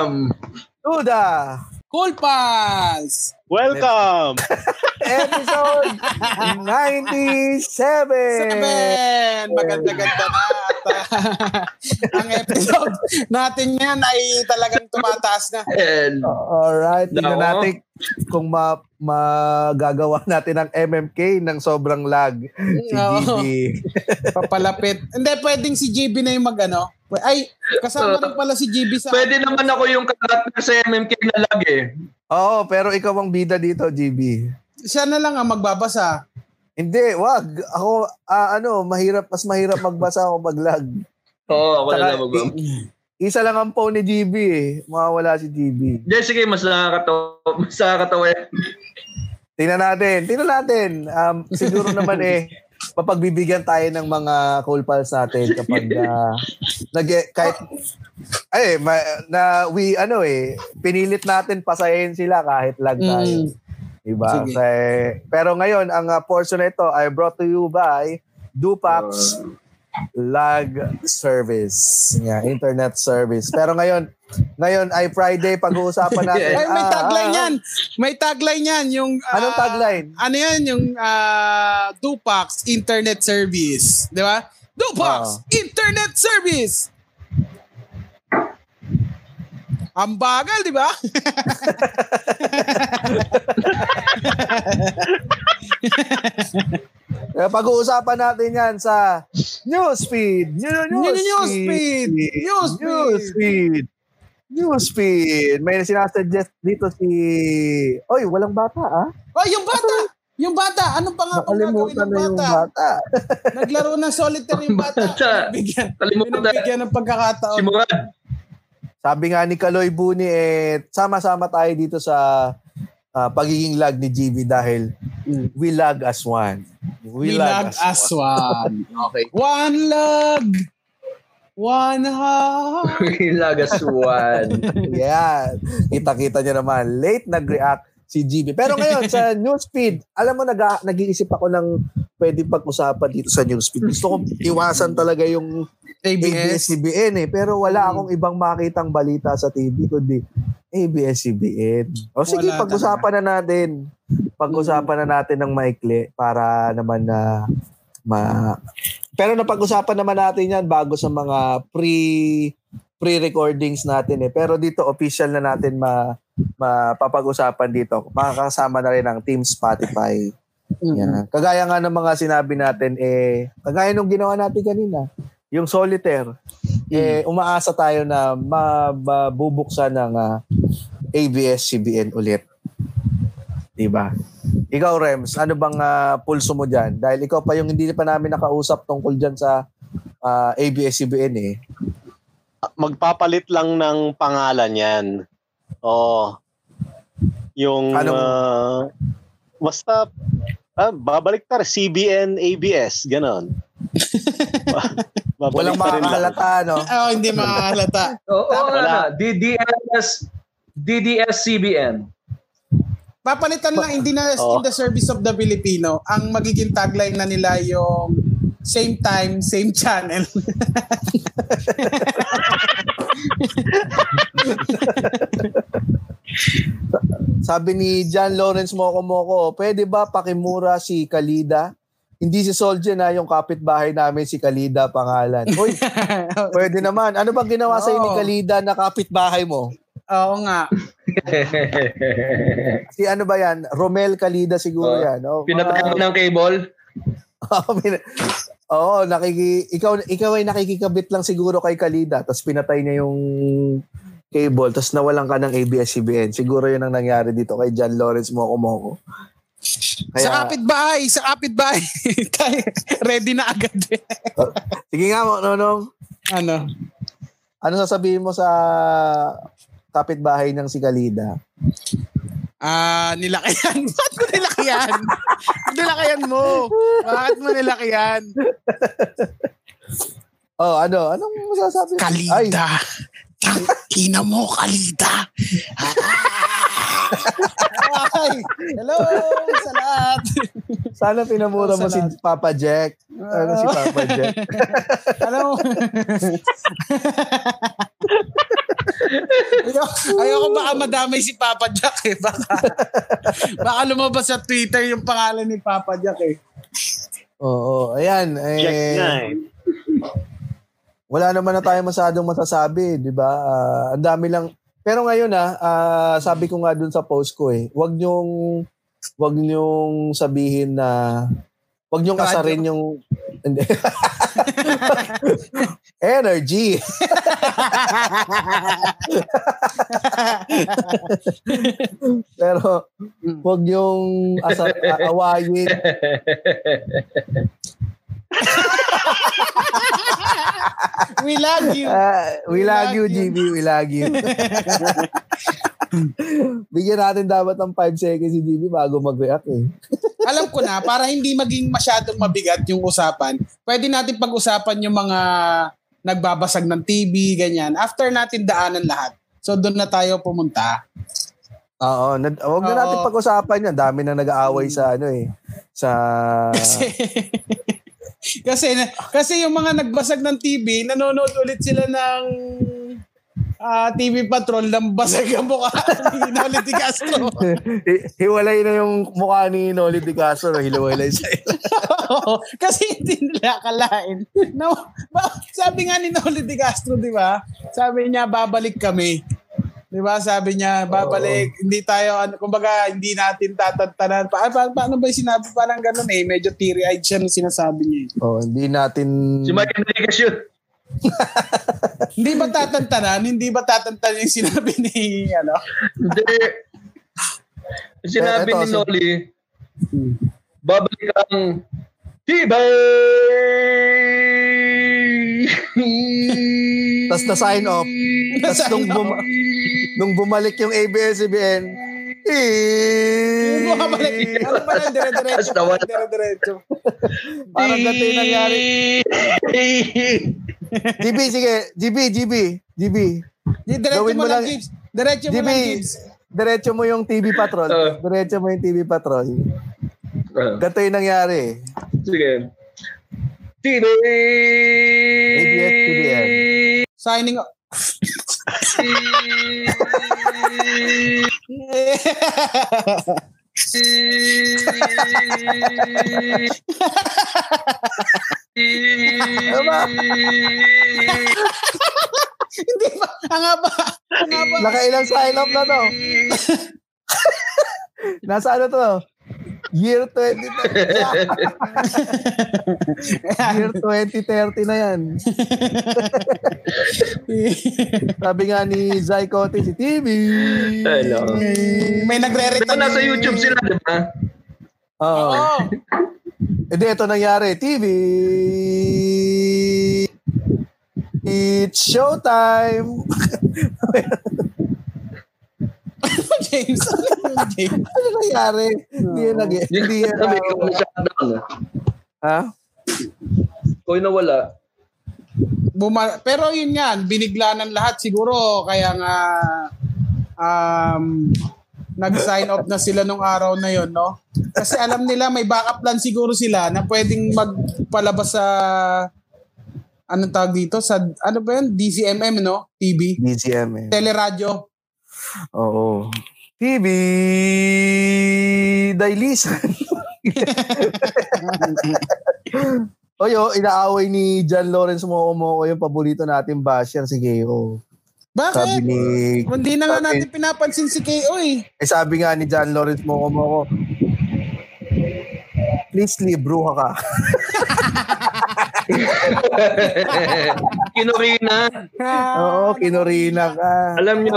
Welcome to the Cool Pals! Welcome! episode 97! Seven! Maganda-ganda na. Ang episode natin yan ay talagang tumataas na. and Alright, tingnan natin kung ma magagawa natin ng MMK ng sobrang lag. Si Oo. GB. Papalapit. Hindi, pwedeng si GB na yung mag-ano. Ay, kasama rin pala si GB sa... pwede naman ako yung karakter sa MMK na lag eh. Oo, pero ikaw ang bida dito, GB. Siya na lang ang magbabasa. Hindi, wag. Ako, ah, ano, mahirap, mas mahirap magbasa ako mag-lag. Oo, ako na Tsaka, lang mag i- isa lang ang phone ni GB eh. Mawawala si GB. Hindi, sige, mas nakakatawa. Mas nakakatawa yan. Tingnan natin. Tingnan natin. Um, siguro naman eh, mapagbibigyan tayo ng mga cool pals natin kapag uh, nag kahit ay ma, na we ano eh pinilit natin pasayahin sila kahit lag tayo. Mm. Diba? Sige. Pero ngayon ang uh, portion na ito ay brought to you by Dupax Lag Service. Yeah, internet service. Pero ngayon, ngayon ay Friday pag-uusapan natin. Ay, may Ah, tagline ah, yan. May tagline yan. Yung, ah, Anong tagline? Ano yan? Yung ah, Dupax Internet Service. Di ba? Dupax Ah. Internet Service. Ang bagal, di ba? Kaya pag-uusapan natin yan sa Newsfeed. New, New- Newsfeed. Newsfeed. Newsfeed. Newsfeed. May sinasuggest dito si... Oy, walang bata ah. Oh, yung bata! Yung bata! Anong pa nga Nakalimutan ng na yung bata? bata. Naglaro ng solitaire yung bata. Bata. Bigyan. Kalimutan. Bigyan ng pagkakataon. Si Murad. Sabi nga ni Kaloy Buni, eh, sama-sama tayo dito sa ah, pagiging lag ni GB dahil Mm. we lag as one. We lag as one. Okay. One lag. One heart. Lagas one. Yan. Kita-kita niyo naman. Late nag-react si GB. Pero ngayon, sa newsfeed, alam mo, nag- nag-iisip ako ng pwede pag-usapan dito sa newsfeed. Gusto ko iwasan talaga yung ABS. ABS-CBN eh. Pero wala akong ibang makitang balita sa TV kundi ABS-CBN. O sige, Wala pag-usapan na natin. Pag-usapan na natin ng maikli para naman na ma... Pero napag-usapan naman natin yan bago sa mga pre pre-recordings natin eh. Pero dito official na natin ma mapapag-usapan dito. Makakasama na rin ang Team Spotify. Yan. Kagaya nga ng mga sinabi natin eh kagaya nung ginawa natin kanina, yung solitaire eh umaasa tayo na mabubuksan ng ah, ABS-CBN ulit. Diba? Ikaw, Rems, ano bang ah, pulso mo dyan? Dahil ikaw pa yung hindi pa namin nakausap tungkol dyan sa ah, ABS-CBN eh. Magpapalit lang ng pangalan yan. Oo. Yung, Anong- ah, basta, ah, babalik tar, CBN, ABS, ganon. Walang makakalata, no? Oh, hindi makakalata. Oo, oo Wala. nga. DDS, DDS-CBN. Papalitan lang hindi na Oh. in the service of the Filipino. Ang magiging tagline na nila yung same time, same channel. Sabi ni John Lawrence Moko Moko, pwede ba pakimura si Kalida? Hindi si Soldier na yung kapitbahay namin si Kalida pangalan. Uy, pwede naman. Ano bang ginawa sa ni. Kalida na kapitbahay mo? Oo nga. Si ano ba yan? Romel Kalida siguro Oo. yan. Oh, Pinatay mo ng cable. Oo, Oo, nakiki ikaw ikaw ay nakikikabit lang siguro kay Kalida tapos pinatay niya yung cable tapos nawalan ka ng ABS-CBN. Siguro 'yun ang nangyari dito kay John Lawrence Moko Moko. sa kapitbahay, sa kapitbahay. Ready na agad. eh. Sige nga, mo, Nonong. ano? Ano sasabihin mo sa kapitbahay ng si Kalida? Ah, nilakihan. Bakit mo nilakihan? nilakihan mo. Bakit mo nilakihan? Oh, ano? Anong masasabi? Ay, Kalida. Ina mo, Kalida. Ay, hello sa lahat. sana pinamura mo si. Papa Jack. Ano si Papa Jack? Alam mo, Ayoko, ayoko baka madamay si Papa Jack eh. Baka, baka lumabas sa Twitter yung pangalan ni Papa Jack eh. Oo, ayan. Check Eh, nga eh. wala naman na tayo masyadong masasabi, di ba? Ah, ang dami lang. Pero ngayon ah, ah, sabi ko nga dun sa post ko eh, wag niyong wag niyong sabihin na wag niyong Radyo. asarin yung hindi. Energy. Pero wag niyong asar, awayin. We love you. Ah, we love you, GB. We love you. Bigyan natin dapat ng 5 seconds si GB bago mag-react eh. Alam ko na, para hindi maging masyadong mabigat yung usapan, pwede natin pag-usapan yung mga nagbabasag ng TV, ganyan. After natin daanan lahat. So doon na tayo pumunta. Oo, nad- huwag na natin pag-usapan yan. Dami na nag-aaway sa ano eh. Sa... Kasi, kasi, kasi yung mga nagbasag ng TV, nanonood ulit sila ng ah, TV Patrol ng basag ang mukha ni Noli Di Castro. Hi- Hiwalay na yung mukha ni Noli Di Castro. Hiwalay sa kasi hindi nila akalain. No, ba- sabi nga ni Noli Di Castro, di ba? Sabi niya, babalik kami. Di ba? Sabi niya, babalik. Hindi tayo, ano, kumbaga, hindi natin tatantanan. Pa, pa, paano ba yung sinabi? Parang ganun eh. Medyo teary-eyed siya nung sinasabi niya. eh. Oh, hindi natin... Si Mike Enriquez yun. Hindi ba tatantanan? Hindi ba tatantanan yung sinabi ni, ano? Hindi. Sinabi Eh, ni si- Noli, babalik ang Tibay! Tas na-sign off. Tapos nung, bum- nung bumalik yung ABS-CBN, Yung bumabalik. Ano pa lang, dire-diretso. Tapos. Dire-diretso. Parang yung nangyari. GB, sige. GB, GB, GB. Diretso Gawin mo mo lang, Gibbs. Diretso mo GB, lang, Gibbs. diretso mo yung TV Patrol. Oo. Diretso mo yung TV Patrol. Ah, Ganito yung nangyari. Sige. Tibay! ABS-CBN. Signing up. Hindi ba? Ang haba. Ang haba. Nakailang sign up na to. Nasa ano to? Year 2030. Year 2030 na yan. Sabi nga ni Zai Cote, si TV. Hello. May nagre-return. Pero nasa YouTube sila, di ba? Oo. Oo. Hindi, ito nangyari. TV. It's showtime. James. Ano James? Ano nangyari? Hindi yan nag- Hindi yan. kami, ikaw na shutdown. Ha? Ikaw na wala. Buma- pero yun yan, binigla ng lahat siguro kaya nga um, nag-sign off na sila nung araw na yon no? Kasi alam nila may backup plan siguro sila na pwedeng magpalabas sa anong tawag dito sa ano ba yun DCMM no TV eh. teleradyo Oo. TV Dailisan. Oy, oh, inaaway ni John Lawrence Mokomoko yung paborito natin basher si. Sabi bakit ni hindi na nga sabi- natin pinapansin si KO eh eh, sabi nga ni John Lawrence Mokomoko, please libro ka ka. Kinurina. Oo, kinurina ka. Alam nyo,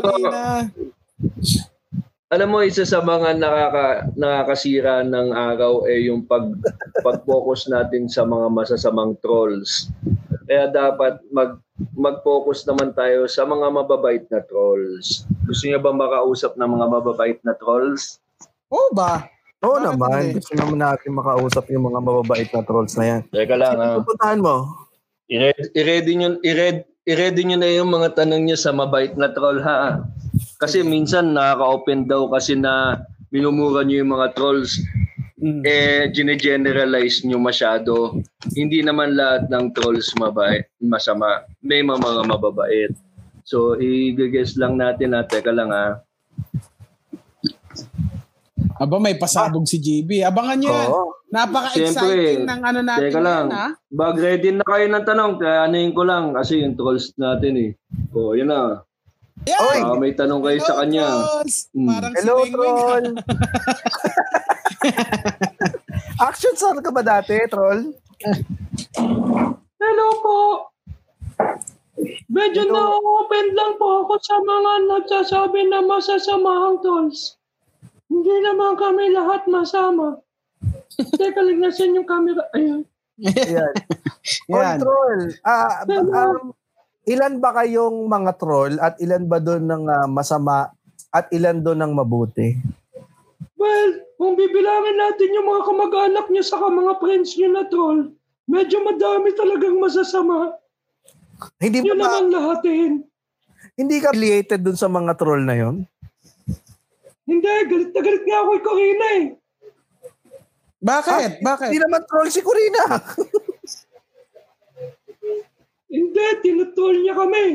alam mo isa sa mga nakaka nakakasira ng araw ay yung pag pag-focus natin sa mga masasamang trolls. Kaya dapat mag mag-focus naman tayo sa mga mababait na trolls. Gusto niyo ba makausap ng mga mababait na trolls? oh ba Oo Bakit naman, hindi? gusto naman natin makausap yung mga mababait na trolls na yan. Teka lang ah. Pupuntahan mo. I-ready, i-ready nyo, i-ready, i-ready nyo na yung mga tanong nyo sa mabait na troll ha. Kasi minsan nakaka-open daw kasi na minumura nyo yung mga trolls eh gine-generalize nyo masyado. Hindi naman lahat ng trolls mabait, masama. May mga, mga mababait. So, i-guess lang natin na, teka lang ah. Aba, may pasabog si GB. Abangan nyo yan. Oo. Napaka-exciting Siyempre, ng ano natin Teka lang. yan, ha? Bag ready na kayo ng tanong. Kaya anuhin ko lang kasi yung trolls natin eh. O, yun na. Yan! Oy! Ah, may tanong kayo sa Hello, kanya. trolls! Hmm. Parang Hello, si troll! Action star ka ba dati, troll? Hello po. Medyo na-open lang po ako sa mga nagsasabi na masasamahang trolls. Hindi naman kami lahat masama. Teka, lignasin yung camera. Ayun. Yan. Yan. troll. Ah, um, ilan ba kayong mga troll at ilan ba doon ng ah, masama at ilan doon ng mabuti? Well, kung bibilangin natin yung mga kamag-anak niyo sa mga friends niyo na troll, medyo madami talagang masasama. Hindi Yun ba naman lahatin. hindi ka affiliated doon sa mga troll na yon? Hindi, galit na galit nga ako kay Corina eh. Bakit? Bakit? Hindi naman troll si Corina. Hindi, tinutroll niya kami.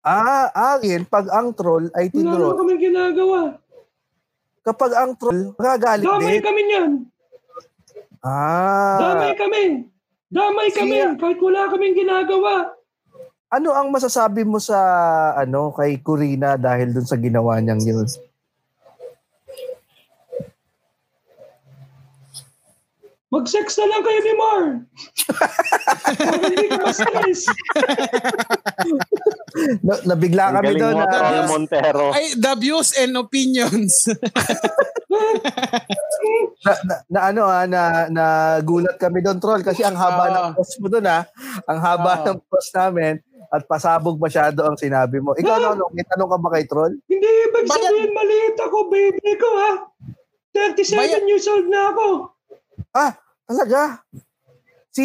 ah, agin, pag ang troll ay Wala naman tinroll. kami ginagawa. Kapag ang troll, magagalit Damay din. kami niyan. Ah, Damay kami. Damay kami. Siya. Kahit wala kaming ginagawa. ano ang masasabi mo sa ano kay Corina dahil doon sa ginawa niyang yun? Mag-sex na lang kayo ni Mar. Hindi ka ma-stress. Na, nabigla Ang kami galing doon. mo, ah. Troll Montero. Ay, the views and opinions. na, na, na ano ah, na, na gulat kami doon troll kasi ang haba Oo. ng post mo doon ah. Ang haba Oo. ng post namin at pasabog masyado ang sinabi mo. Ikaw ano, ano, may tanong ka ba kay troll? hindi ibig sabihin maliit ako, baby ko ha. 37 Bayan- years old na ako. Ah, talaga? Si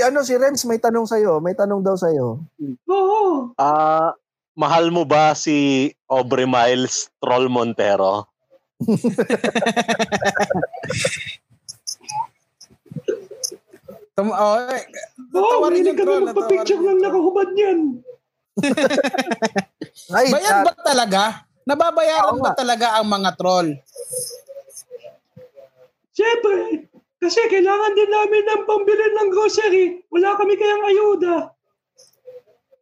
ano si Rems may tanong sa May tanong daw sa Oo. Ah, mahal mo ba si Aubrey Miles Troll Montero? Tum- oh, eh, natawa rin hindi yung troll, magpa-picture natawa rin ng yung troll. nakahubad niyan. Ay, Bayad ah, ba talaga? Nababayaran ba talaga ang mga troll? Siyempre, kasi kailangan din namin ng pambili ng grocery. Wala kami kayang ayuda.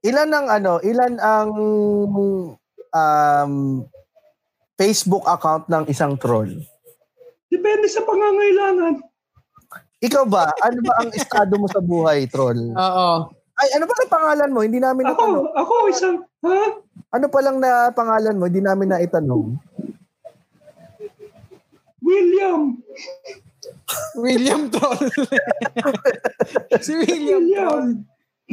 ilan ang ano, ilan ang um, Facebook account ng isang troll? Depende sa pangangailangan. Ikaw ba? Ano ba ang estado mo sa buhay, troll? Oo. Ay, ano ba ang pangalan mo? Hindi namin natanong. Ako, ako isang, ha? Ano pa lang na pangalan mo? Hindi namin naitanong. William. William Troll. si William Troll. William.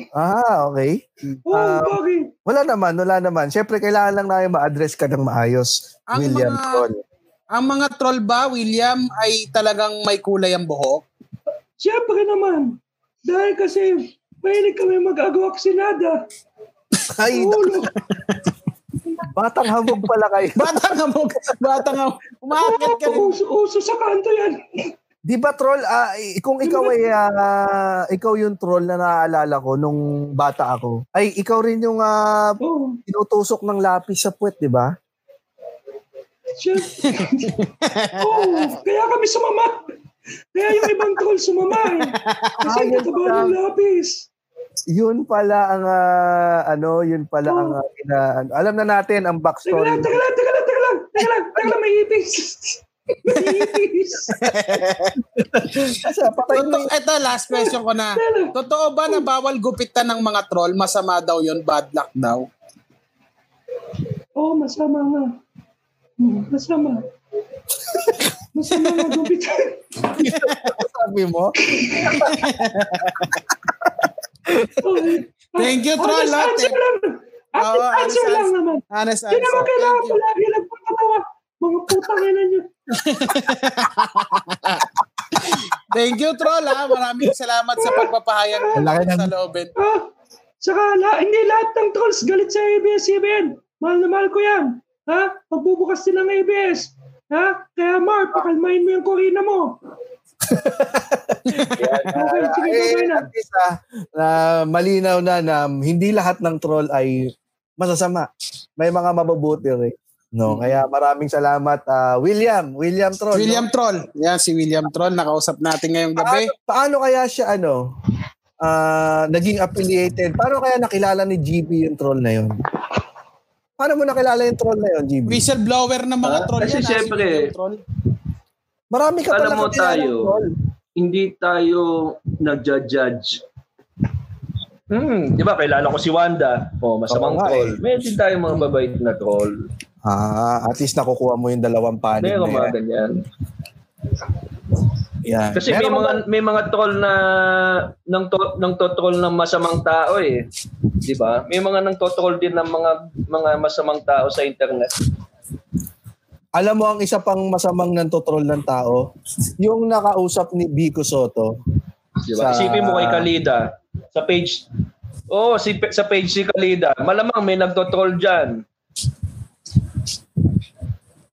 Ah, okay. Oo, Ah, bakit? Wala naman, wala naman. Siyempre, kailangan lang namin ma-address ka ng maayos. Ang William mga- Troll. Ang mga troll ba, William, ay talagang may kulay ang buhok? Siyempre naman. Dahil kasi mahilig kami mag-agwaksinada. Ay, Ulo. Batang hamog pala kayo. Batang amog, batang amog. Umakit ka rin. Uso, uso sa kanto yan. Di ba, troll, i- kung ikaw ay, ah, ikaw yung troll na naaalala ko nung bata ako, ay ikaw rin yung ah, Oo. tinutusok ng lapis sa puwet, di ba? Oo, kaya kami sumama. Kaya yung ibang troll sumama eh. Kasi Ah, yun nataba pala. ng lapis. Yun pala ang, ah, ano, yun pala ang, ah, ina- ano, alam na natin ang Teka backstory. lang, teka lang, teka lang, teka lang. Teka lang, teka lang, may. Kasi patay mo Totoo, ito, last question ko na. Totoo ba na bawal gupitan ng mga troll? Masama daw yon bad luck daw. Oo, masama nga. Hmm, Masama. Masama nga gupitan. sabi mo. Thank you, troll, Honest answer lang. Oo, Honest answer lang answer. naman. Honest Hindi naman answer. kailangan you. palagi nagpapatawa. Mga putang ina nyo. Thank you, troll, ha? Maraming salamat sa pagpapahayag laki ng- sa loobin. Ah, saka la, hindi lahat ng trolls galit sa ABS-CBN. Mahal na mahal ko yan. Ha? Magbubukas din ng ABS. Ha? Kaya Mar, pakalmahin mo yung Corina mo. Okay, sige, Eh, na. at least, ah, na malinaw na na hindi lahat ng troll ay masasama. May mga mabubuti rin. No, kaya maraming salamat ah, William, William Troll. William no? Troll. Yan si William Troll. Nakausap natin ngayong gabi. Paano, paano kaya siya ano ah, naging affiliated? Paano kaya nakilala ni GB yung troll na yun? Paano mo nakilala yung troll na yun, GB? Whistleblower ng mga Ah, troll kasi yan. ah, si syempre, William Troll. Marami ka Alam mo tayo, troll. hindi tayo nagja-judge. Hmm, di ba, kilala ko si Wanda. Oh, masamang Oo troll. eh. Meron din tayo mga babait na troll. Ah, at least nakukuha mo yung dalawang panig Meron na mga yan. ganyan. Yan. Kasi may Meron mga may mga troll na nang to, nang to-troll ng masamang tao eh. 'Di ba? May mga nang to-troll din ng mga mga masamang tao sa internet. Alam mo ang isa pang masamang nantotroll ng tao, yung nakausap ni Vico Soto. 'Di ba? Sa- Isipin mo kay Kalida sa page Oh, si sa page si Kalida, malamang may nagto-troll diyan.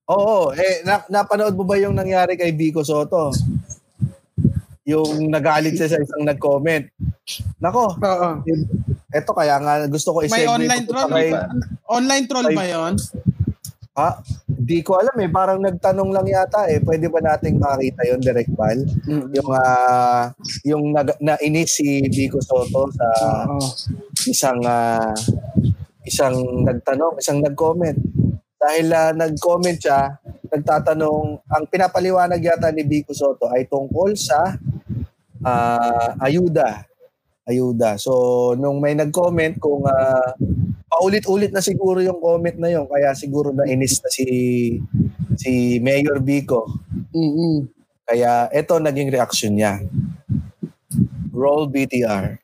Oo, eh na, napanood mo ba yung nangyari kay Vico Soto? Yung nagalit siya sa isang nag-comment. Nako, Oo. eto kaya nga gusto ko May i-segue online ito troll. kay, Online troll ba yon? ha? Di ko alam eh, parang nagtanong lang yata eh, pwede ba nating makita yon direct bal? Yung ah, yung nag, nainis si Vico Soto sa Oo. isang ah, isang nagtanong, isang nag-comment. Dahil ah, nag-comment siya, nagtatanong, ang pinapaliwanag yata ni Vico Soto ay tungkol sa ah, ayuda. Ayuda. So, nung may nag-comment kung ah, paulit-ulit na siguro yung comment na yun, kaya siguro na inis na si si Mayor Vico. Mm-mm. Kaya ito naging reaction niya. Roll BTR.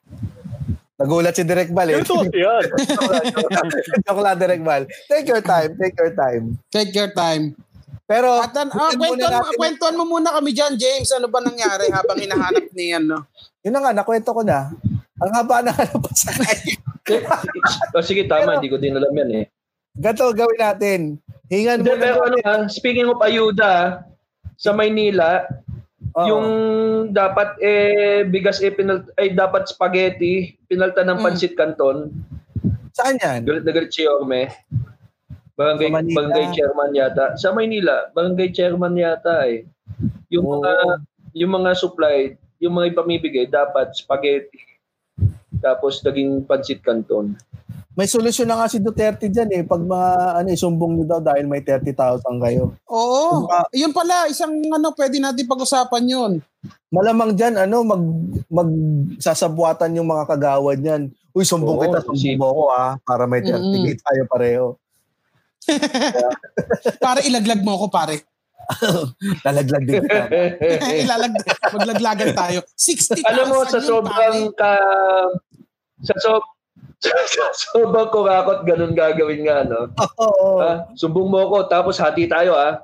Nagulat si Direk Bal eh. Ito, yan. Joke lang, Direk Bal. Take your time, take your time. Take your time. Pero, At an, muna kwentuhan, mo, natin- kwentuhan mo muna kami dyan, James. Ano ba nangyari habang hinahanap ni ano? Yun na nga, nakwento ko na. Ang haba na ano pa sa oh, sige, tama, hindi ko din alam yan eh. Gato, gawin natin. Hingan mo pero ano ah, speaking of ayuda, sa Maynila, yung dapat eh bigas eh pinal ay dapat spaghetti, pinalta ng Mm. pancit canton. Saan yan? Galit na galit si Orme. Barangay, barangay chairman yata. Sa Maynila, barangay chairman yata eh. Yung Oo. mga yung mga supply, yung mga ipamibigay dapat spaghetti. Tapos naging pancit canton. May solusyon na nga si Duterte dyan eh. Pag mga, ano, isumbong nyo daw dahil may 30,000 kayo. Oo. Ah. Yun pala, isang ano, pwede natin pag-usapan yun. Malamang dyan, ano, mag, magsasabuatan yung mga kagawad niyan. Uy, sumbong Oo, kita, si- sumbong mo ako ah, para may 30 Mm-mm. tayo pareho. Para ilaglag mo ako, pare. Lalaglag din kita. Ilalag, maglaglagan tayo. 60,000 Alam mo, sa sobrang ka... Sa, so, sa sobrang kurakot, ganun gagawin nga, no? Oo. Ah, sumbong mo ako, tapos hati tayo, ah.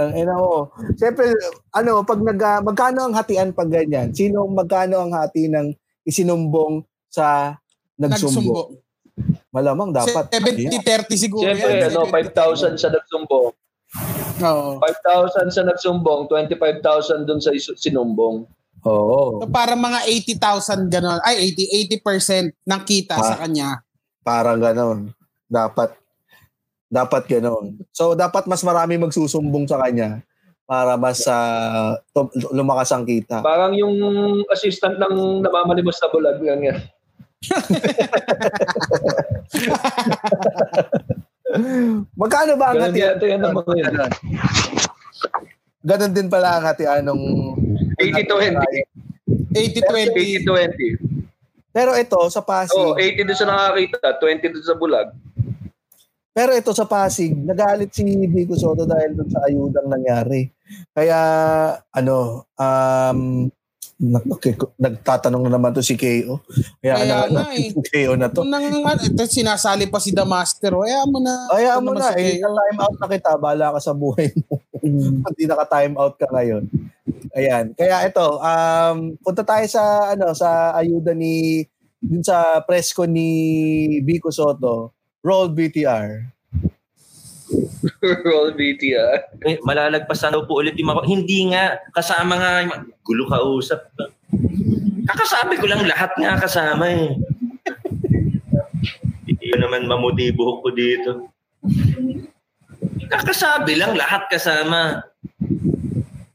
Ang ina mo. Siyempre, ano, pag nag, ah, magkano ang hatian pag ganyan? Sino, magkano ang hati ng isinumbong sa nagsumbong? Nagsumbo. Malamang dapat. 70-30 siguro Siyempre, ano, 5,000 sa nagsumbong. Oo. 5,000 sa nagsumbong, 25,000 dun sa isu- sinumbong. Oo. So, para mga 80,000 gano'n. Ay, 80, 80% ng kita Ah. sa kanya. Parang ganon. Dapat. Dapat ganon. So, dapat mas marami magsusumbong sa kanya para mas tum- lumakas ang kita. Parang yung assistant ng namamalimos na bulag. Yan, yan. Magkano ba ang Ganun mga yan. Ganon. Ganon din pala ang hatian nung 80-20. 80-20. 80-20. Pero ito sa Pasig, Oo, 80 doon sa nakakita, 20 doon sa bulag. pero ito sa Pasig, nagalit si Vico Soto dahil dun sa ayudang nangyari. Kaya ano, um nag- nagtatanong na naman to si KO. Kaya, Kaya ano, nga eh. KO na to. Nang, ito, sinasali pa si The Master. Kaya mo na. Kaya mo na, si eh, time out na kita, bala ka sa buhay mo. Hindi naka-time out ka ngayon. Ayan. Kaya ito, um, punta tayo sa, ano, sa ayuda ni, dun sa press ko ni Vico Soto, Roll BTR. Roll BT, ah. Eh, malalagpasan daw po ulit yung mga... Hindi nga, kasama nga, gulo ka usap. Kakasabi ko lang lahat nga kasama eh. naman mamotibo ko dito. Kakasabi lang lahat kasama.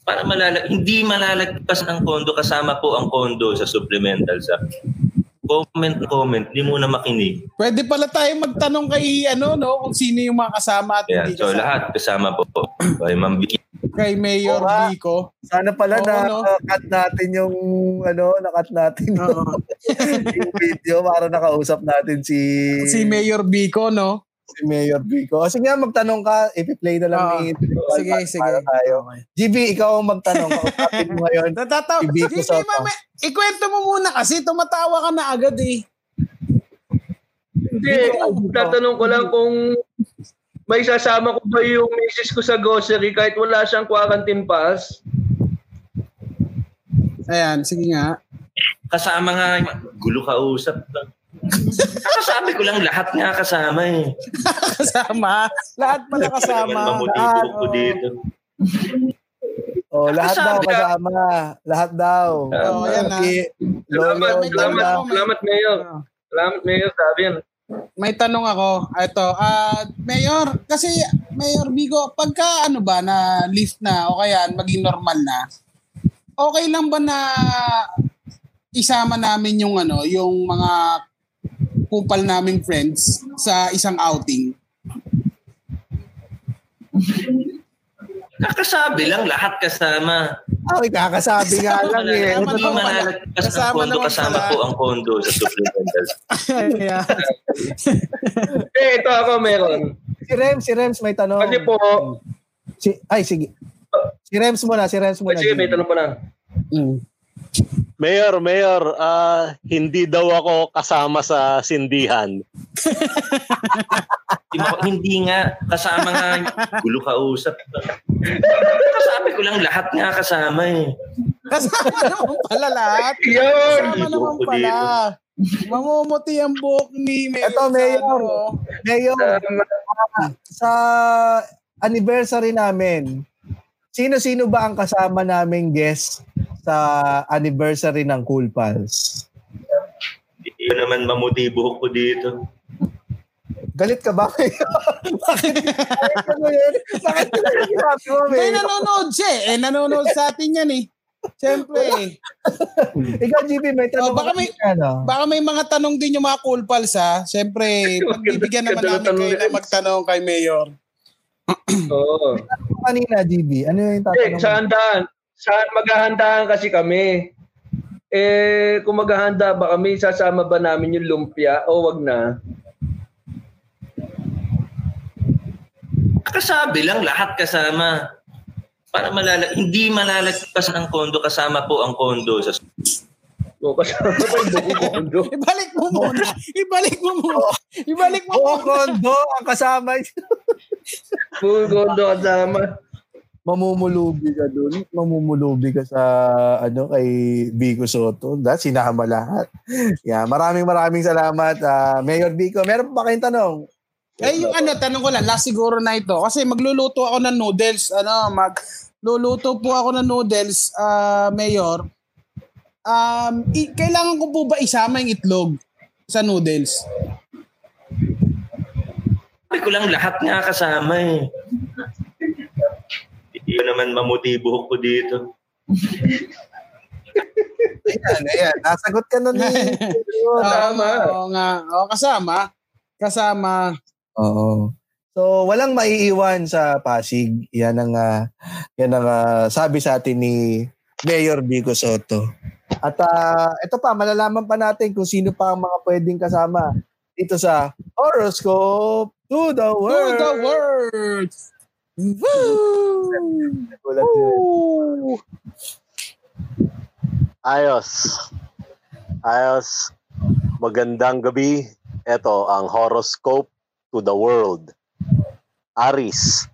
Para malalag, hindi malalagpas ng kondo kasama po ang kondo sa supplemental sa comment comment, hindi muna makinig. Pwede pala tayo magtanong kay ano no kung sino yung mga kasama at Yeah, hindi so kasama. lahat kasama po. Kay Ma'am Vicky. Kay Mayor Oo nga. Vico. Sana pala Oo, na no? cut natin yung ano, na-cut natin yung, Oo. yung video para nakausap natin si si Mayor Vico no. Si Mayor Vico. O sige nga, magtanong ka, i-play na lang Oo. ni Sige, para sige. tayo. GB, ikaw ang magtanong. Kausapin mo ngayon. Natatawa. Si Vico Soto. mama, ikwento mo muna kasi tumatawa ka na agad eh. Hindi, tatanong ko lang kung may sasama ko ba yung misis ko sa grocery kahit wala siyang quarantine pass. Ayan, sige nga. Kasama nga, gulo ka usap lang. Kakasabi ko lang lahat nga kasama eh. Kasama. Lahat pala kasama. Lahat, ko oo. dito. Oh, lahat daw kasama. Lahat daw. Oo, yan na. Salamat, salamat, salamat Mayor. Oo. Salamat Mayor, sabi yan. May tanong ako. Ito, ah Mayor, kasi Mayor Bigo, pagka ano ba na lift na o kaya maging normal na, okay lang ba na isama namin yung ano, yung mga kupal naming friends sa isang outing? Kakasabi lang lahat kasama. Ay, kakasabi nga lang eh. Kasama Hindi malalagpas ng Kasama kondo kasama po ang kondo sa supplemental. Ayan. Eh, ito ako meron. Si Rems, si Rems may tanong. Kasi po, Si, ay, sige. Si Rems muna, si Rems muna. kasi may tanong pa lang. Mm. Mayor, Mayor, ah, hindi daw ako kasama sa sindihan. Hindi, nga, kasama nga, gulo ka usap lang. Kakasabi ko lang lahat nga kasama eh. Kasama naman pala lahat. Yun! Kasama naman pala. Mamumuti ang buhok ni Mayor. Ito, Mayor. Sano. Mayor, Um, sa anniversary namin, sino-sino ba ang kasama naming guest sa anniversary ng Cool Pals? Hindi naman mamotibo ko dito. Galit ka ba? Bakit? Bakit ano yun? Bakit ka nagsasabi mo, May Mayor? nanonood siya eh. Eh, nanonood sa atin yan eh. Siyempre eh. Ikaw, GB, may tanong Oh, baka ka may-? Ano? Baka may mga tanong din yung mga cool pals ha. Siyempre, pagbibigyan naman namin kayo na magtanong kay Mayor. Oo. Kanina, GB, ano yung Eh, tatanong? sa handaan. Sa maghahandaan kasi kami. Eh, kung maghahanda ba kami, sasama ba namin yung lumpia o wag na? Kakasabi lang lahat kasama. Para malalag, hindi malalagpas ng kondo kasama po ang kondo sa O kasama ba yung buong kondo? Ibalik mo muna. Ibalik mo muna. Ibalik mo muna. kondo, ang kasama. Buong kondo kasama. Mamumulubi ka dun. Mamumulubi ka sa ano kay Vico Soto. Dahil sinama lahat. Yeah, maraming maraming salamat. ah, Mayor Vico, meron pa ba kayong tanong? Eh, yung ano, tanong ko lang, last siguro na ito. Kasi magluluto ako ng noodles. Ano, magluluto po ako ng noodles, ah, Mayor. Um, i- kailangan ko po ba isama yung itlog sa noodles? Sabi ko lang lahat nga kasama eh. Hindi naman mamotibo ko dito. Ayan, ayan. Nasagot ka na ni... Tama. Oo nga. Oo, kasama. Kasama. Oo. So, walang maiiwan sa Pasig. Yan ang, ah, yan ang ah, sabi sa atin ni Mayor Vico Soto. At ah, ito pa, malalaman pa natin kung sino pa ang mga pwedeng kasama dito sa Horoscope to the To World. the world. Woo! Woo! Ayos. Ayos. Magandang gabi. Ito ang horoscope to the world. Aris.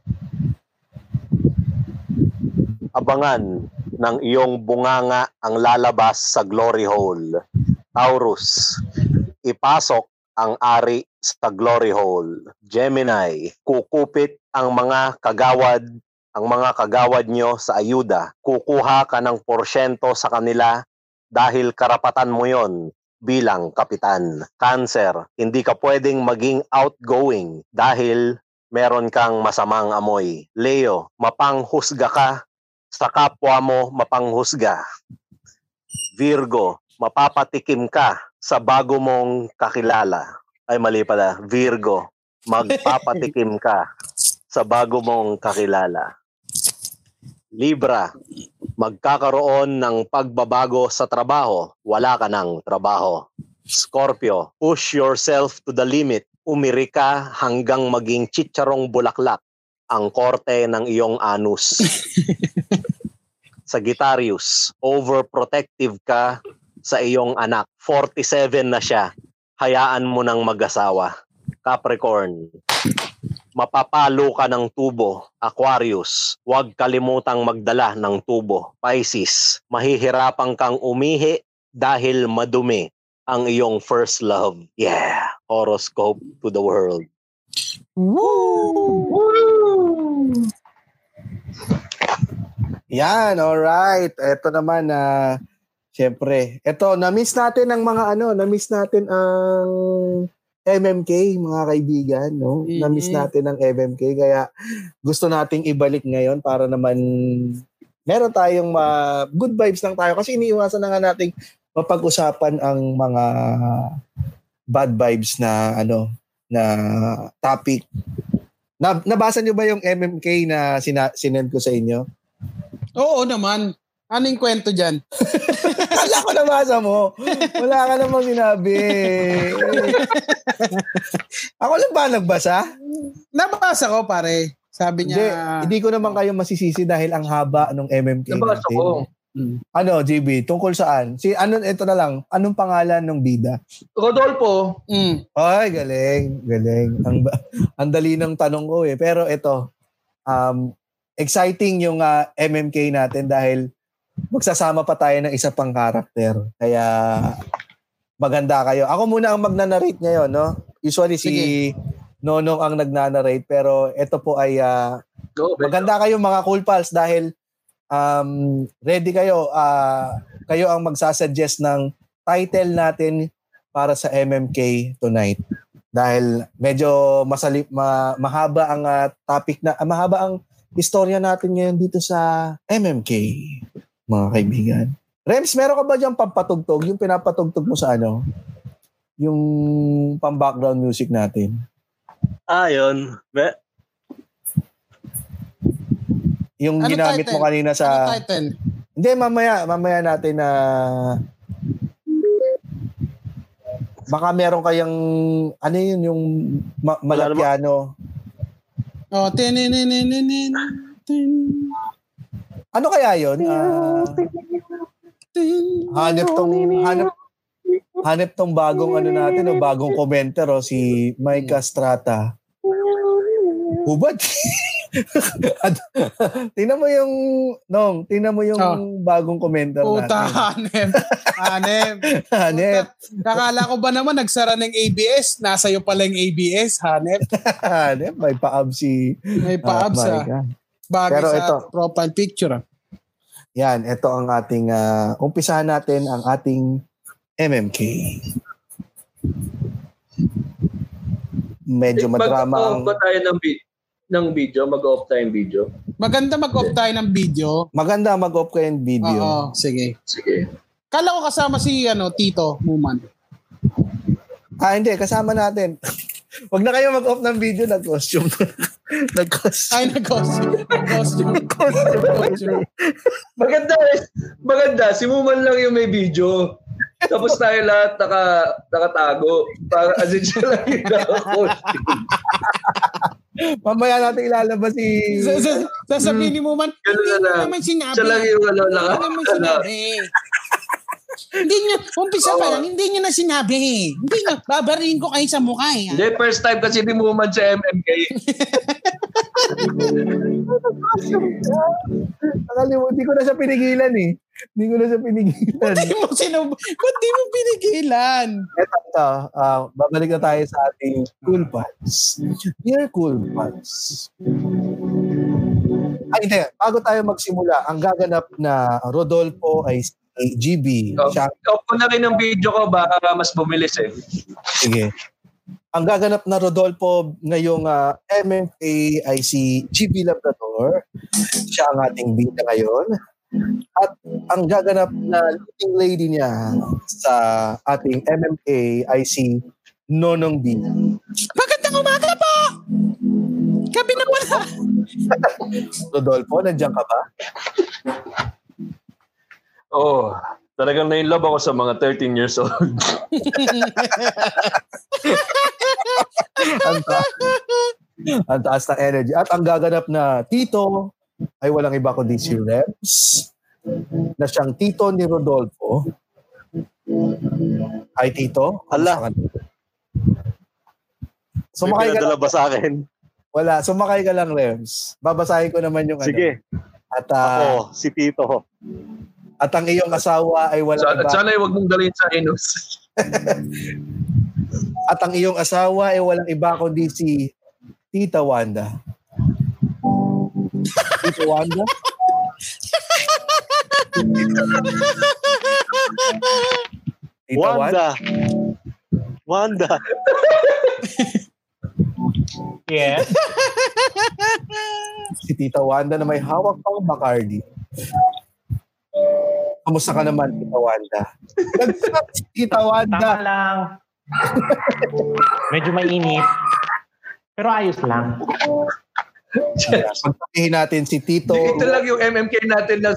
Abangan ng iyong bunganga ang lalabas sa glory hole. Taurus. Ipasok ang ari sa glory hole. Gemini. Kukupit ang mga kagawad ang mga kagawad nyo sa ayuda. Kukuha ka ng porsyento sa kanila dahil karapatan mo yon. bilang kapitan. Cancer, hindi ka pwedeng maging outgoing dahil meron kang masamang amoy. Leo, mapanghusga ka sa kapwa mo mapanghusga. Virgo, mapapatikim ka sa bago mong kakilala. Ay mali pala, Virgo, magpapatikim ka sa bago mong kakilala. Libra, magkakaroon ng pagbabago sa trabaho, wala ka ng trabaho. Scorpio, push yourself to the limit. Umiri ka hanggang maging chicharong bulaklak ang korte ng iyong anus. Sagittarius, overprotective ka sa iyong anak. 47 na siya. Hayaan mo nang mag-asawa. Capricorn, mapapalo ka ng tubo. Aquarius, huwag kalimutang magdala ng tubo. Pisces, mahihirapan kang umihi dahil madumi ang iyong first love. Yeah, horoscope to the world. Yan, alright. Ito naman na uh, syempre, ito na-miss natin ang mga ano, na-miss natin ang MMK, mga kaibigan, no? Mhm. Na-miss natin ang MMK kaya gusto nating ibalik ngayon para naman meron tayong ma- good vibes lang tayo kasi iniiwasan na nga nating mapag-usapan ang mga bad vibes na ano na topic. Na, nabasa niyo ba yung MMK na sina, sinend ko sa inyo? Oo naman. Anong kwento dyan? Kala ko nabasa mo. Wala ka namang sinabi. Ako lang ba nagbasa? Nabasa ko pare. Sabi Hindi, niya, hindi ko naman kayo masisisi dahil ang haba ng MMK Nabasa natin. ko. Ano, JB, tungkol saan? Si ano ito na lang, anong pangalan ng bida? Rodolfo, mm, Ay, galing, galing. Ang ba- ang dali ng tanong ko eh. Pero ito, um exciting yung ah, MMK natin dahil magsasama pa tayo ng isa pang karakter. Kaya maganda kayo. Ako muna ang magna-narrate ngayon, no? Usually si Nonong ang nagna-narrate pero ito po ay ah, go, maganda kayo mga cool pals dahil um, ready kayo. ah, kayo ang magsasuggest ng title natin para sa MMK tonight. Dahil medyo masali, ma, mahaba ang ah, topic na, ah, mahaba ang istorya natin ngayon dito sa MMK, mga kaibigan. Rems, meron ka ba dyan pampatugtog? Yung pinapatugtog mo sa ano? Yung pang-background music natin. Ayun. Be- Yung Ano ginamit title? mo kanina sa... ano title? Hindi, mamaya, mamaya natin na baka meron kayang ano yun yung ma- Wala malapiano. Oh, tininininininin. tin, Ano kaya yun? Ah, tin. hanep tong hanep hanep tong bagong ano natin o bagong commenter o si Mike Strata. Hubad. Ad- tingnan mo yung nong, tingnan mo yung Oh. bagong commenter Puta, natin. hanep. Hanep. Hanep. Kakala ko ba naman nagsara ng ABS? Nasa iyo pala yung ABS, hanep. Hanep. May paab si May pa-abs my ah. God. Bagay Pero sa ito. profile picture ah. Yan, ito ang ating, ah, umpisahan natin ang ating MMK. Medyo madrama mag-off ang... ba tayo ng, vi- ng video? Mag-off tayo ng video? Maganda mag-off tayo ng video. Maganda mag-off kayo yung video. Oo, sige. Sige. Kala ko kasama si ano Tito Muman. Ah, hindi. Kasama natin. Wag na kayo mag-off ng video. Nag-costume. Nag-costume. Ay, nag-costume. Nag-costume. Nag-costume. Maganda eh. Maganda. Si Muman lang yung may video. Tapos tayo lahat naka, nakatago. Para as in siya lang yung naka-costume. Mamaya natin ilalabas si... Sa- sa- Sasabihin ni Muman, Ganun hindi lang. naman sinabi. Siya lang yung ano, naka, Hindi naman sinabi. Hindi niya, umpisa pa lang, hindi niya na sinabi. Hindi niya, babariin ko kayo sa mukha eh. Hindi, first time kasi ni Muman sa MMK. Hindi ko na siya pinigilan eh. Hindi ko na siya pinigilan. Hindi mo sinab... Ba't di mo pinigilan? Ito, ito. ah, babalik na tayo sa ating Cool Pals. Dear Cool Pals. Ay, hindi. Bago tayo magsimula, ang gaganap na Rodolfo ay si GB. Oh, off ko na rin ang video ko, baka mas bumilis eh. sige. Ang gaganap na Rodolfo ngayong uh, MMA ay si GB Labrador. Siya ang ating bida ngayon. At ang gaganap na leading lady niya sa ating MMA ay si Nonong B. Magandang umaga po! Gabi na pala. Rodolfo, nandiyan ka ba? Oh, talagang na-inlove ako sa mga 13 years old. ang, ta- ang taas ng energy. At ang gaganap na tito ay walang iba kundi si Rems na siyang tito ni Rodolfo. Ay, tito. Hala. Sumakay May ka pinadala ba sa akin? Wala, sumakay ka lang, Rems. Babasahin ko naman yung Sige, ano. At, ah, ako, si Tito. At ang iyong asawa ay walang Sana, iba. sana ay wag mong dalhin sa Inus. At ang iyong asawa ay walang iba kundi si Tita Wanda. Tita Wanda? Tita Wanda? Wanda. Wanda. Yes. Si Tita Wanda na may hawak pang Bacardi. Kamusta ka naman, Tita Wanda? Tita Wanda. Tama lang. Medyo mainit. Pero ayos lang. Pagsabihin natin si Tito. Ito lang yung MMK natin na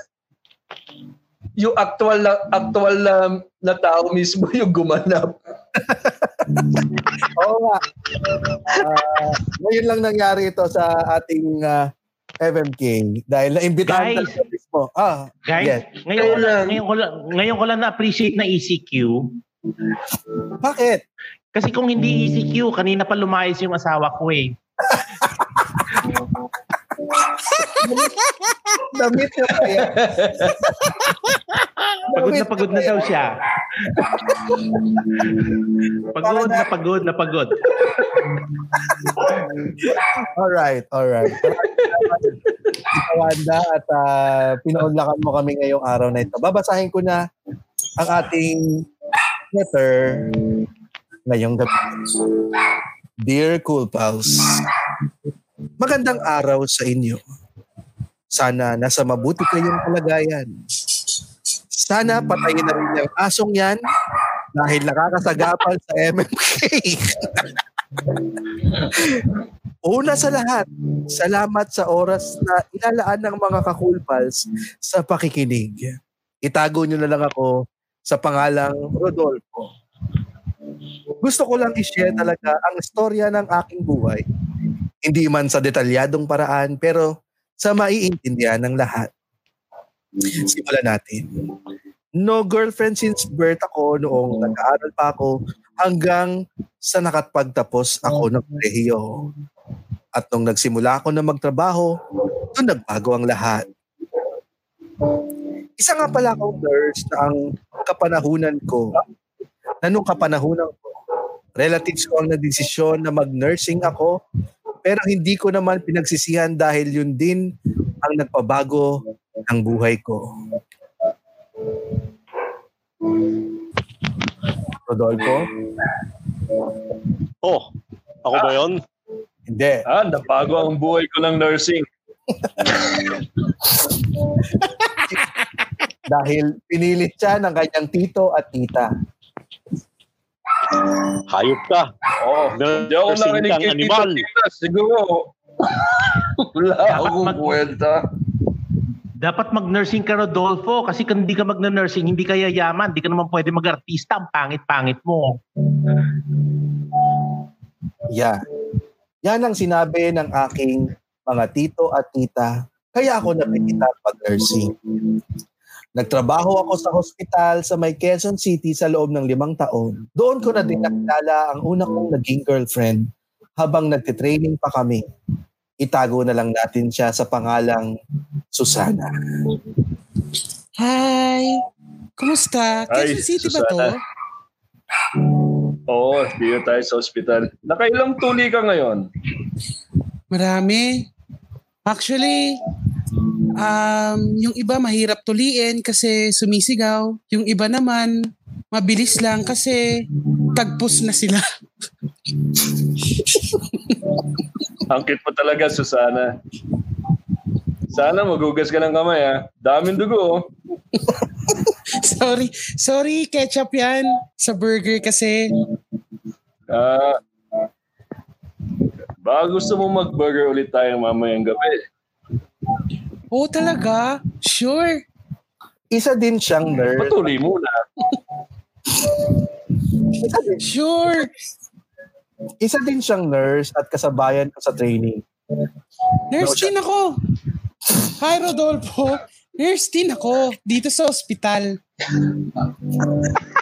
yung actual na actual na, na tao mismo yung gumanap. Oo nga. Ah, ngayon lang nangyari ito sa ating ah, FMK dahil naimbitahan Guys. talaga mismo. Ah, Guys, Yes. ngayon, ko lang, ngayon, ko lang, ngayon ko lang na-appreciate na ECQ. bakit? Kasi kung hindi ECQ, kanina pa lumayas yung asawa ko eh. Damit niya kaya. Pagod na pagod na daw siya. Pagod na pagod na pagod. Alright, alright. Tita Wanda at uh, pinaunlakan mo kami ngayong araw na ito. Babasahin ko na ang ating letter ngayong gabi. Dear Cool Pals, magandang araw sa inyo. Sana nasa mabuti kayong kalagayan. Sana patayin na rin yung asong yan dahil nakakasagapal sa MMK. Una sa lahat, salamat sa oras na inalaan ng mga ka-cool pals sa pakikinig. Itago nyo na lang ako sa pangalang Rodolfo. Gusto ko lang i-share talaga ang istorya ng aking buhay. Hindi man sa detalyadong paraan, pero sa maiintindihan ng lahat. Simulan natin. No girlfriend since birth ako noong nag-aaral pa ako hanggang sa nakapagtapos ako ng kolehiyo. At nung nagsimula ako na magtrabaho, doon nagbago ang lahat. Isa nga pala akong nurse na ang kapanahunan ko, na nung kapanahunan ko, relatives ko ang nadesisyon na mag-nursing ako, pero hindi ko naman pinagsisihan dahil yun din ang nagpabago ng buhay ko. Rodolfo? Oh, ako ba yon? Hindi. Ah, nabago ang buhay ko ng nursing. Dahil pinilit siya ng kanyang tito at tita. Hayop ka. Oo. Nursing Hindi ako narinig kang kay. Tito Tita. Siguro, wala akong mag- kwenta. Dapat mag-nursing ka, Rodolfo, kasi kung hindi ka mag-nursing, hindi ka yayaman, hindi ka naman pwede mag-artista, ang pangit-pangit mo. Yeah. Yan ang sinabi ng aking mga tito at tita. Kaya ako napilitan pag-nursing. Nagtrabaho ako sa hospital sa may Quezon City sa loob ng limang taon. Doon ko na din nakilala ang una kong naging girlfriend habang nagtitraining pa kami. Itago na lang natin siya sa pangalang Susana. Hi! Kumusta? Hi, Quezon City ba to? Oo, dito tayo sa ospital. Nakailang tuli ka ngayon? Marami. Actually, um, yung iba mahirap tuliin kasi sumisigaw. Yung iba naman, mabilis lang kasi tagpos na sila. Angkit mo talaga, Susana. Sana magugas ka ng kamay ha. Daming dugo oh. sorry, sorry, ketchup yan sa burger kasi. Ah, baka gusto mo mag-burger ulit tayo mamayang gabi. Oo talaga, sure. Isa din siyang nurse. Patuloy muna. Isa din, Sure. isa din siyang nurse at kasabayan ko sa training. Nurse din ako. Hi, Rodolfo. Nurse din ako dito sa ospital.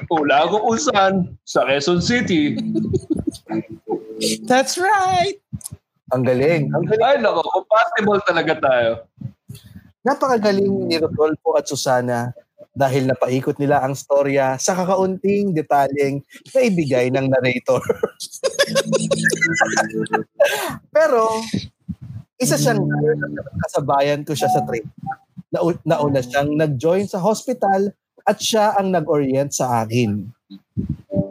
Ula ko usan sa Quezon City. That's right. Ang galing. Ang galing. Ay nako, compatible talaga tayo. Napakagaling ni Rodolfo at Susana dahil napaikot nila ang storya sa kakaunting detalyeng na ibigay ng narrator. Pero, isa siyang at kasabayan ko siya sa train. Nau- nauna siyang nag-join sa hospital at siya ang nag-orient sa akin.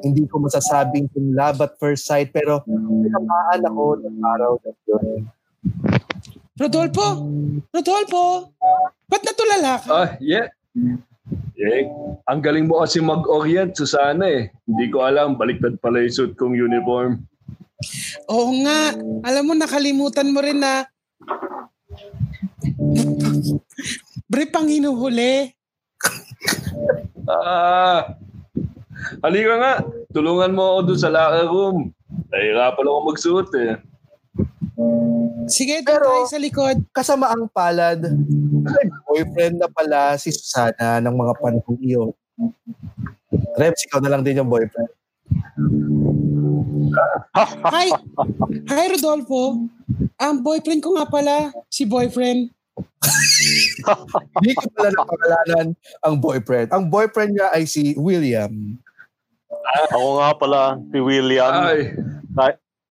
Hindi ko masasabing kung love at first sight pero pinamaan ako ng araw na yun. Rodolfo! Rodolfo! Ba't natulala ka? Ah, yeah. Yeah. Ang galing mo kasi mag-orient, Susana eh. Hindi ko alam, baliktad pala yung suit kong uniform. Oo nga. Alam mo, nakalimutan mo rin na brief ang hinuhuli. Ah, halika nga. Tulungan mo ako doon sa locker room. Nahirapan ako magsuot eh. Sige, doon Pero- tayo sa likod. Kasama ang palad, boyfriend na pala si Susana ng mga panahon iyon. Reps, ikaw na lang din yung boyfriend. Hi! Hi, Rodolfo. Ang boyfriend ko nga pala, si boyfriend. Hindi ko pala napakalanan ang boyfriend. Ang boyfriend niya ay si William. Ako nga pala, si William. Ay,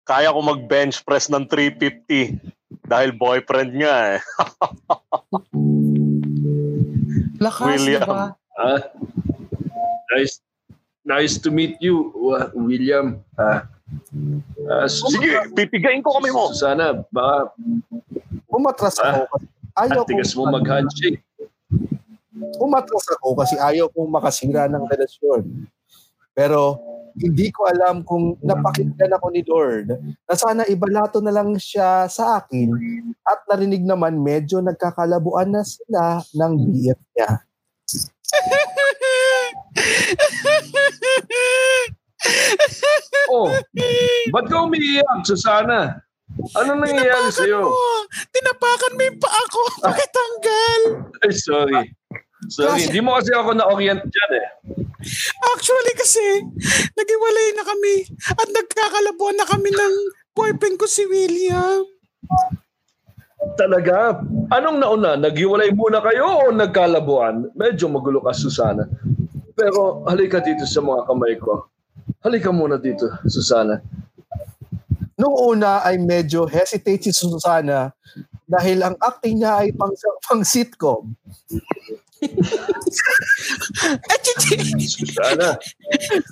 Kaya ko mag-bench press ng 350 dahil boyfriend niya eh. Lakas, William. diba? ah, nice, nice to meet you, William. Ah, ah, Sige, pipigain ko kami mo. Susana, baka Umatras ako kasi ayaw ang tigas mo mag-handshake. umatras ako kasi ayaw kong makasira ng relasyon. Pero hindi ko alam kung napakinggan ako ni Lord na sana ibalato na lang siya sa akin at narinig naman medyo nagkakalabuan na sila ng BF niya. Ba't ka umiiyak, Susana? Ano nangyayari sa'yo? Oh, tinapakan mo yung paa ko. Pakitanggal. Ay, sorry. Sorry, hindi mo kasi ako na-orient dyan eh. Actually kasi, nagiwalay na kami at nagkakalabuan na kami ng boyfriend ko si William. Talaga? Anong nauna? Naghiwalay muna kayo o nagkalabuan? Medyo magulo ka, Susana. Pero halika dito sa mga kamay ko. Halika muna dito, Susana. Noong una ay medyo hesitate si Susana dahil ang acting niya ay pang, pang sitcom. Hindi- Susana.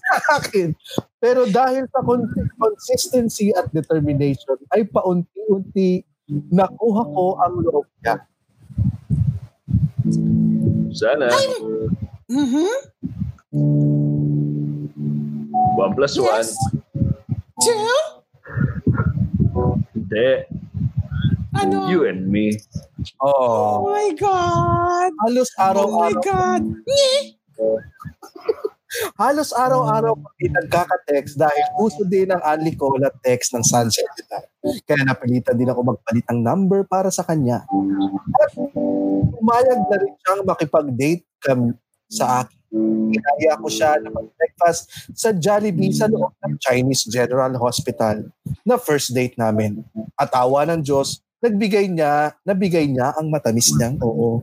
sa akin. Pero dahil sa con- consistency at determination, ay paunti-unti nakuha ko ang loob niya. Susana. Mhm. One plus one. Yes. Two? Hindi. Ano? You and me. Oh Oh, my God. halos Oh my araw-araw, God. Halos araw-araw kami nagkaka-text dahil uso din ang Anli call at text ng Sunset Digital. Kaya napilitan din ako magpalit ng number para sa kanya. At umayag na rin siyang makipag-date kami sa akin. Inaya ko siya na mag-breakfast sa Jollibee sa loob ng Chinese General Hospital na first date namin. At awa ng Diyos, nagbigay niya, nabigay niya ang matamis niyang oo.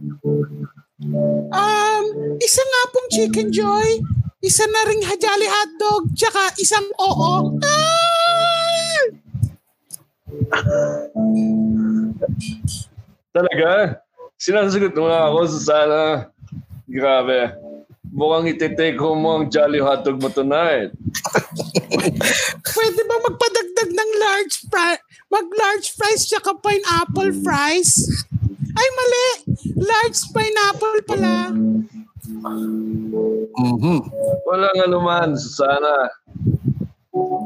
Um, isa nga pong chicken joy, isa na ring hajali hotdog, tsaka isang oo. Ah! Talaga? Sinasagot mo nga ako, Susana. Grabe. Mukhang ititake home mo ang Jolly Hotdog mo tonight. Pwede ba magpadagdag ng large fry? Mag large fries tsaka pineapple fries? Ay, mali. Large pineapple pala. Mhm. Walang anuman, Susana.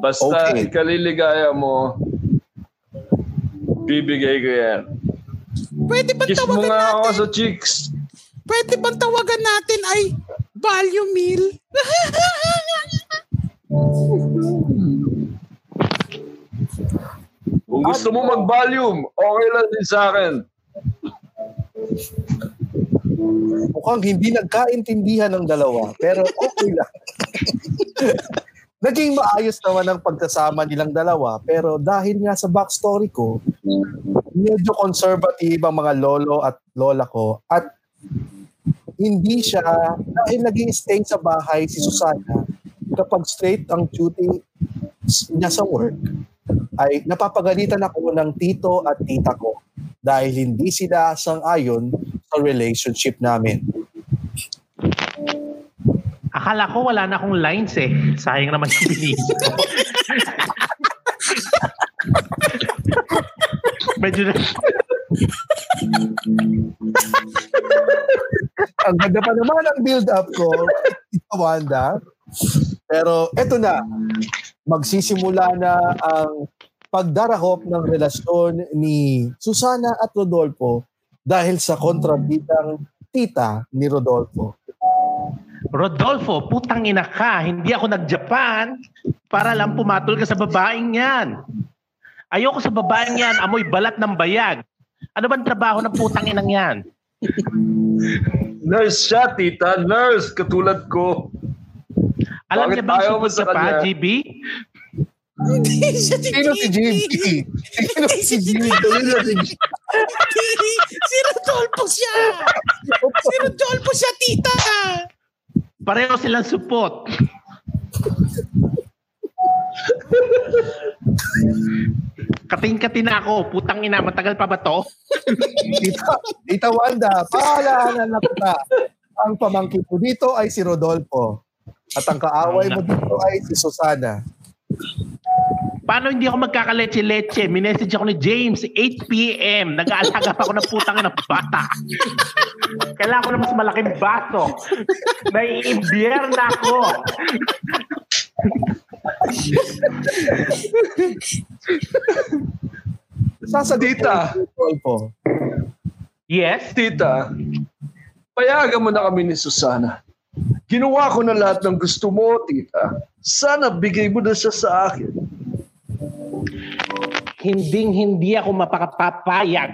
Basta Okay. ikaliligaya mo, bibigay ko yan. Pwede ba Kiss mo tawagan nga ako natin? sa cheeks. Pwede bang tawagan natin ay value meal? Kung gusto mo mag-volume, okay lang din sa akin. Mukhang hindi nagkaintindihan ng dalawa, pero okay lang. Naging maayos naman ang pagkasama nilang dalawa, pero dahil nga sa backstory ko, medyo conservative ang mga lolo at lola ko at hindi siya, dahil nag stay sa bahay si Susana, kapag straight ang duty niya sa work, ay napapagalitan ako ng tito at tita ko dahil hindi sila sang-ayon sa relationship namin. Akala ko wala na akong lines eh. Sayang naman yung ko. Medyo na, Ang ganda pa naman ang build-up ko, Wanda. Pero eto na, magsisimula na ang pagdarahop ng relasyon ni Susana at Rodolfo dahil sa kontrabidang tita ni Rodolfo. Rodolfo, putang ina ka. Hindi ako nag-Japan para lang pumatol ka sa babaeng yan. Ayoko sa babaeng yan. Amoy balat ng bayag. Ano bang trabaho ng putang inang yan? Nurse siya, tita. Nurse, katulad ko. Alam Bakit niya mo supot sa pa? GB? Hindi siya si Sino si JB? Sino si JB? Sino si JB? si Rodolfo siya. Si Rodolfo siya, tita. Pareho silang supot. Kating-kating na ako. Putang ina, matagal pa ba to? Tita, Tita Wanda, paalahanan na kita. Ang pamangkin mo dito ay si Rodolfo. At ang kaaway mo dito ay si Susana. Paano hindi ako magkakaleche-leche? Minessage ako ni James, 8 p.m. Nag-aalaga pa ako ng putang ng bata. Kailangan ko na mas malaking baso. Naiimbyer na ako. Si Rodolfo. Yes? Tita, payagan mo na kami ni Susana. Ginawa ko na lahat ng gusto mo, tita. Sana bigay mo na siya sa akin. Hinding hindi ako mapakapapayag.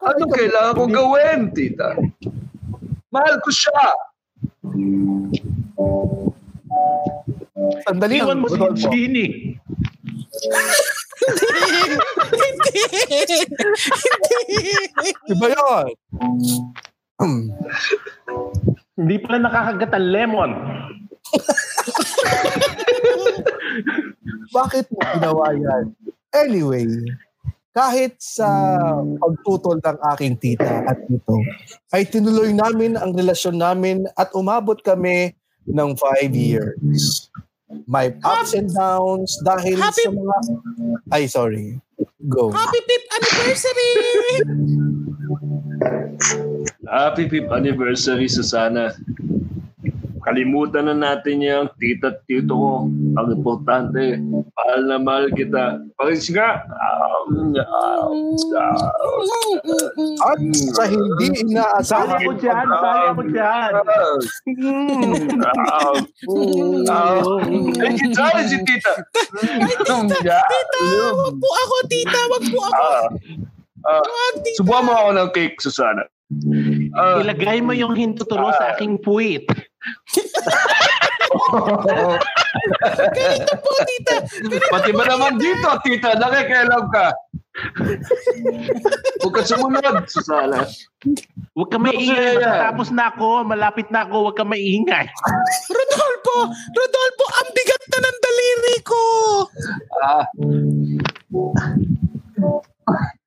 Ano kailangan kong gawin, tita? Mahal ko siya. Sandali Iwan mo si Rodolfo. Ginny. Iba yun. Hmm. Hindi pala nakakagat ang lemon. Bakit mo ginawa yan? Anyway, kahit sa pagtutol ng aking tita at tito, ay tinuloy namin ang relasyon namin at umabot kami ng five years. May ups and downs dahil Happy- sa mga... Ay, sorry. Go. Happy fifth anniversary! Happy 5th anniversary, Susana. Kalimutan na natin yung tita at tito ko. Ang importante, mahal na mahal kita. Pakis nga. At sa hindi inaasahan ako dyan, sali ako dyan. Ay, sorry si tita. Tita, wag po ako, tita. Wag po ako. Ah, Wag, tita. Subuhan mo ako ng cake, Susana. Ah, Ilagay mo yung hintuturo sa aking puwit. Ganito po, tita. Pati ba naman dito, tita? Nakikialam ka. Huwag ka sumunod, Susana. Huwag ka maingay. Masaya. Matapos na ako, malapit na ako, huwag ka maingay. Rodolfo! Rodolfo, ang bigat na ng daliri ko! Ah,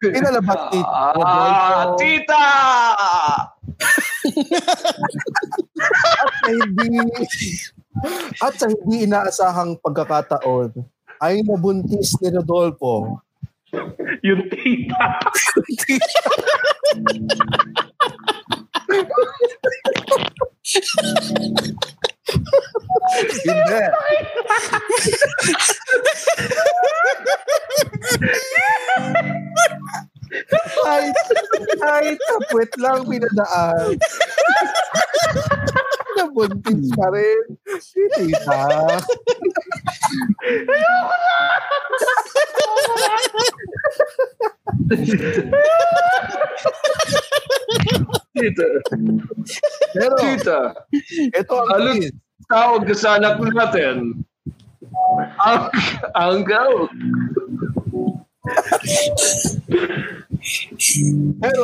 Pinalabas ni ah, tita! Sa hindi at sa hindi inaasahang pagkakataon ay nabuntis ni Rodolfo Yung tita. Hindi. Kahit, kahit kapwet lang pinadaan. Nabuntis pa rin. Si tita. Tita, Pero tita, ito ang twist. tawag sa anak natin. Ang, angel. Pero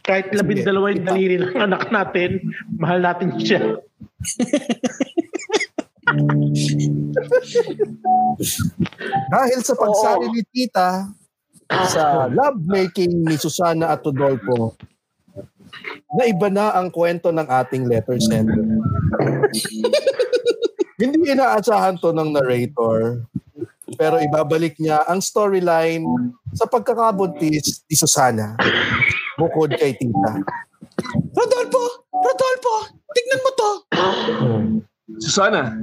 kahit labing dalawa yung daliri ng anak natin, mahal natin siya. dahil sa pagsali ni tita sa love making ni Susana at Rodolfo, na iba na ang kwento ng ating letter sender. Hindi inaasahan to ng narrator, pero ibabalik niya ang storyline sa pagkakabuntis ni Susana bukod kay tita. Rodolfo! Rodolfo! Tignan mo to! Susana.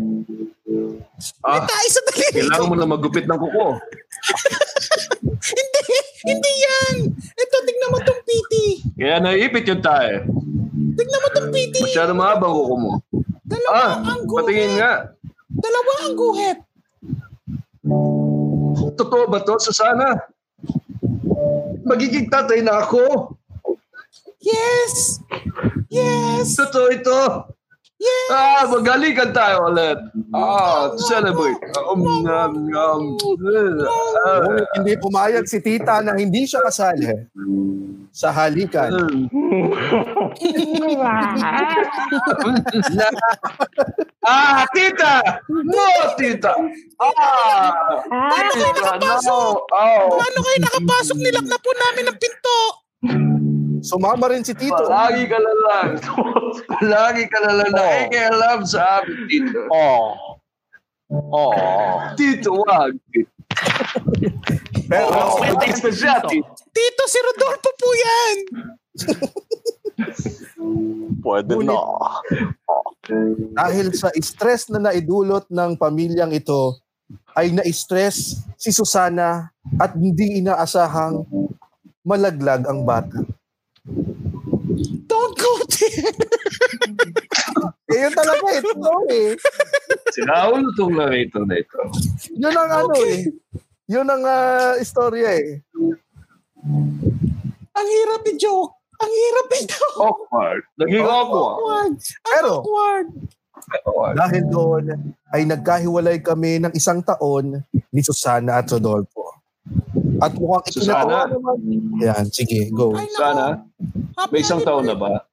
Ah, Tayo sa daliri kailangan mo na magupit ng kuko. Hindi! Hindi yan! Ito, tignan mo tong PT. Kaya naipit yung tayo. Tignan mo tong PT. Masyado mahabang kuko mo. Dalawa Ah, ang guhit. patingin nga. Dalawa ang guhit. Totoo ba to, Susana? Magiging tatay na ako. Yes! Yes! Totoo ito. Yes! Ah, magalikan tayo ulit. Ah, celebrate. Um, um, um, ah, Ngunit hindi pumayag si tita na hindi siya kasali sa halikan. ah, tita! No, tita! Ah! Tita, no! Oh! Paano kayo nakapasok? Nilak na po namin ang pinto. Sumama rin si Tito. Palagi ka na lang. Palagi ka na lang nakikialam sa amin, Tito. Oh. Oh. Tito, wag. Pero Oh, na siya, Tito. Tito, si Rodolfo po yan. Pwede na. dahil sa stress na naidulot ng pamilyang ito, ay na-stress si Susana at hindi inaasahang malaglag ang bata. Don't go there. Eh, yun talaga ito eh. Sinaulo tong narrator na ito. Yun ang ano eh. Yun ang ah, istorya eh. Ang hirap i-joke. Ang hirap i-joke. Awkward. Naging awkward. Awkward. Pero, awkward. Awkward. dahil doon ay nagkahiwalay kami ng isang taon ni Susana at Rodolfo. At mukhang Susana? ikinatawa naman. Yan, sige, go. Ay, nako. Sana, Happy may isang taon na ba?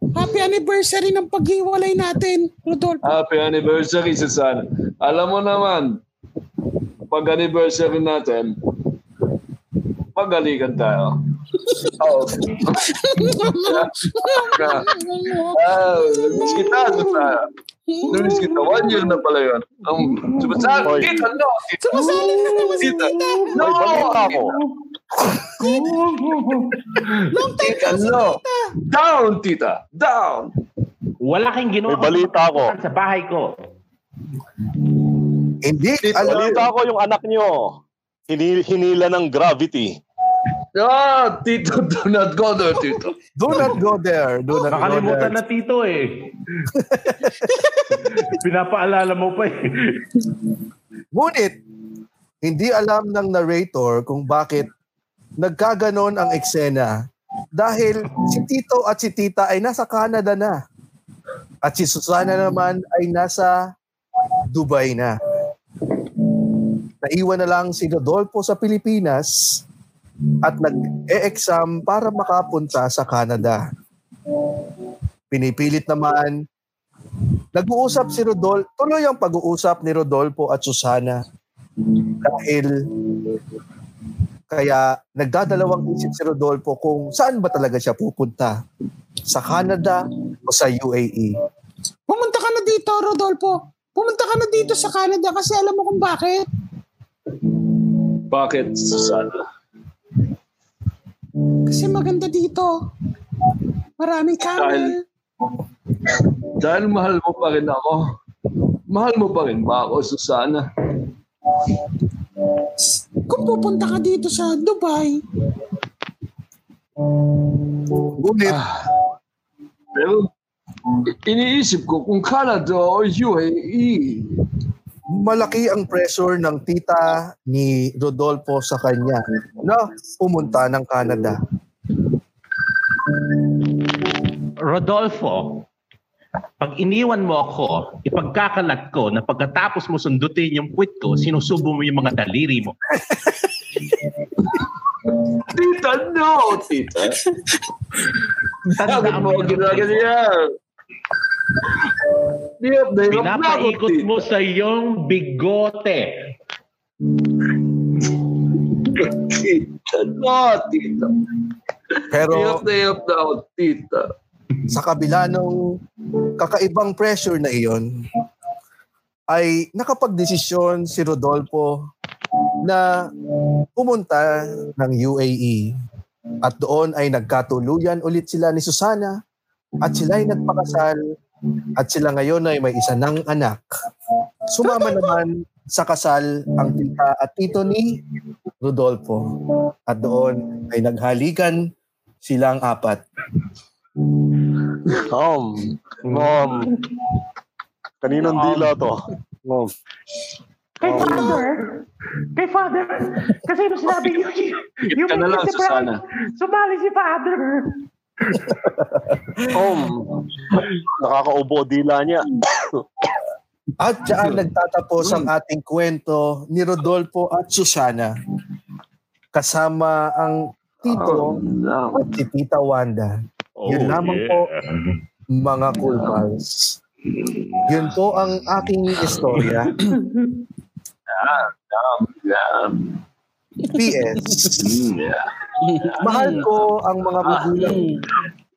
Happy anniversary ng paghiwalay natin, Rodolfo. Happy anniversary, Susana. Alam mo naman, pag anniversary natin, pagalikan tayo. Oh. ah, kita, Susana. Namiss kita. One year na pala yun. Um, sumasali, Oy. tita, no. Tita. Sumasali na naman si Tita. Tita. No, May balita ako. Long time Tita, no. Down, tita. Down. Wala kang ginawa. May balita ako. Sa bahay ko. Hindi, Balita ko yung anak nyo. Hinil, hinila ng gravity. Ah, tito, do not go there, tito. do not go there. Do not go Nakalimutan there. na tito eh. Pinapaalala mo pa eh. Ngunit, hindi alam ng narrator kung bakit nagkaganon ang eksena dahil si Tito at si Tita ay nasa Canada na. At si Susana naman ay nasa Dubai na. Naiwan na lang si Rodolfo sa Pilipinas at nag-e-exam para makapunta sa Canada. Pinipilit naman Nag-uusap si Rodolfo, tuloy ang pag-uusap ni Rodolfo at Susana Dahil kaya nagdadalawang isip si Rodolfo kung saan ba talaga siya pupunta. Sa Canada o sa. UAE. Pumunta ka na dito, Rodolfo. Pumunta ka na dito sa Canada kasi alam mo kung bakit. Bakit, Susana? Kasi maganda dito. Maraming camel. Dahil mahal mo pa rin ako. Mahal mo pa rin ba ako, Susana? Kung pupunta ka dito sa Dubai, Ngunit Ah, pero iniisip ko kung Canada o UAE. Malaki ang pressure ng tita ni Rodolfo sa kanya na pumunta ng Canada. Rodolfo, pag iniwan mo ako, ipagkakalat ko na pagkatapos mo sundutin yung puwit ko, sinusubo mo yung mga daliri mo. Tita, no, tita. Bakit mo ginaganyan? Hirap na hirap na ako, Pinapaikot tita. mo sa iyong bigote. Tita, no, tita. Pero na hirap na ako, tita. sa kabila ng kakaibang pressure na iyon, ay nakapagdesisyon si Rodolfo na pumunta ng UAE. At doon ay nagkatuluyan ulit sila ni Susana at sila ay nagpakasal at sila ngayon ay may isa ng anak. Sumama naman sa kasal ang tita at tito ni Rodolfo. At doon ay naghalikan silang apat. Mom. Mom. Kaninang dila to? Mom. Kay father, kay father, kasi nung sinabi niyo, Higit ka na lang, si Brian, Susana. sumali si Mom. Nakakaubo dila niya. At diyan nagtatapos ang ating kwento ni Rodolfo at Susana. Kasama ang tito no. at si Tita Wanda. Yun lamang po, mga cool pals. Yun po ang aking istorya. Yeah. PS, Yeah. Mahal ko ang mga magulang.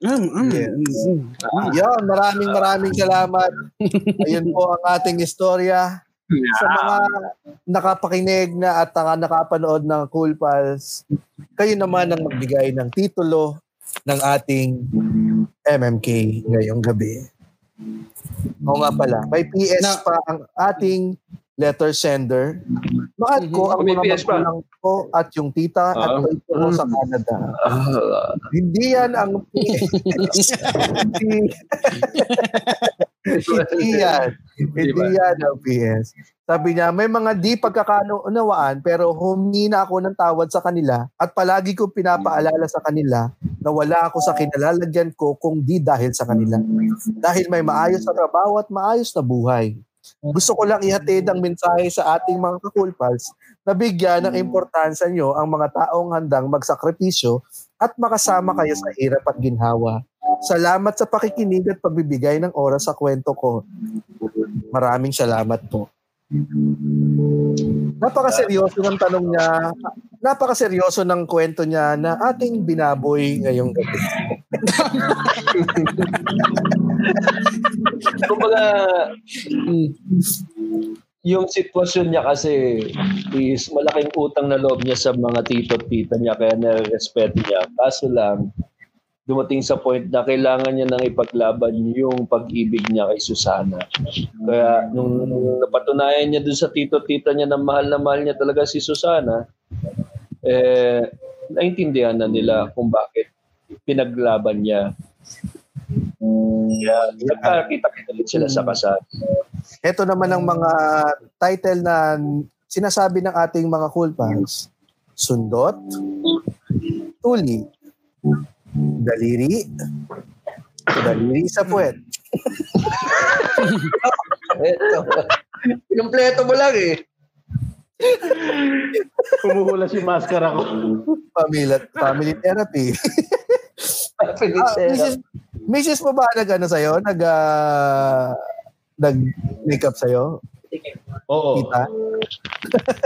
Yes. Yan, maraming maraming salamat. Ayun po ang ating istorya. Sa mga nakapakinig na at naka- nakapanood ng Cool Pals, kayo naman ang magbigay ng titulo ng ating MMK ngayong gabi. Oo nga pala, may PS Na- pa ang ating letter sender. Mahal ko ang mga magulang ko at yung tita at Ah. ito ko sa Canada. Ah, Hindi yan ang PS. Hindi, hindi yan. Hindi yan ang PS. Sabi niya, may mga di pagkakaunawaan pero humingi na ako ng tawad sa kanila at palagi kong pinapaalala sa kanila na wala ako sa kinalalagyan ko kung di dahil sa kanila. Dahil may maayos na trabaho at maayos na buhay. Gusto ko lang ihatid ang mensahe sa ating mga kakulpals na bigyan ng importansya nyo ang mga taong handang magsakripisyo at makasama kayo sa hirap at ginhawa. Salamat sa pakikinig at pagbibigay ng oras sa kwento ko. Maraming salamat po. Napakaseryoso ng tanong niya. Napakaseryoso ng kwento niya na ating binaboy ngayong gabi. Kumbaga, yung sitwasyon niya kasi is malaking utang na loob niya sa mga tito at tita niya kaya nare-respeto niya. Kaso lang, dumating sa point na kailangan niya nang ipaglaban yung pag-ibig niya kay Susana. Kaya nung napatunayan niya dun sa tito at tita niya na mahal na mahal niya talaga si Susana, eh, naintindihan na nila kung bakit pinaglaban niya. Kaya nagkakita-kita ulit sila sa kasal. Ito naman ang mga title na sinasabi ng ating mga cool pals. Sundot, tuli, daliri, daliri sa puwet. Ito. Kompleto mo lang eh. Kumuhula si maskara ko. Family, family therapy. Ah, Mrs. Mrs. mo ba nag ano sa'yo? Nag, ah, nag makeup sa'yo? Oo. Tita?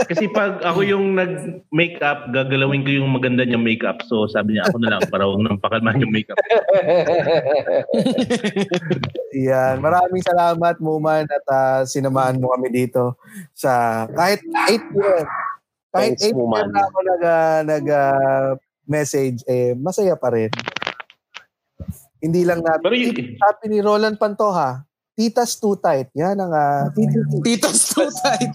Kasi pag ako yung nag-makeup, gagalawin ko yung maganda niyang makeup. So sabi niya, ako na lang para huwag nang pakalmahan yung makeup. Yan. Maraming salamat, Muman, at ah, sinamahan mo kami dito sa kahit 8 p.m. Kahit Thanks, 8 p.m. Na ako nag, ah, nag ah, message, eh, masaya pa rin. Hindi lang natin. Pero y- Sabi ni Roland Pantoja, Titas too tight. Yan ang uh, Titas too tight.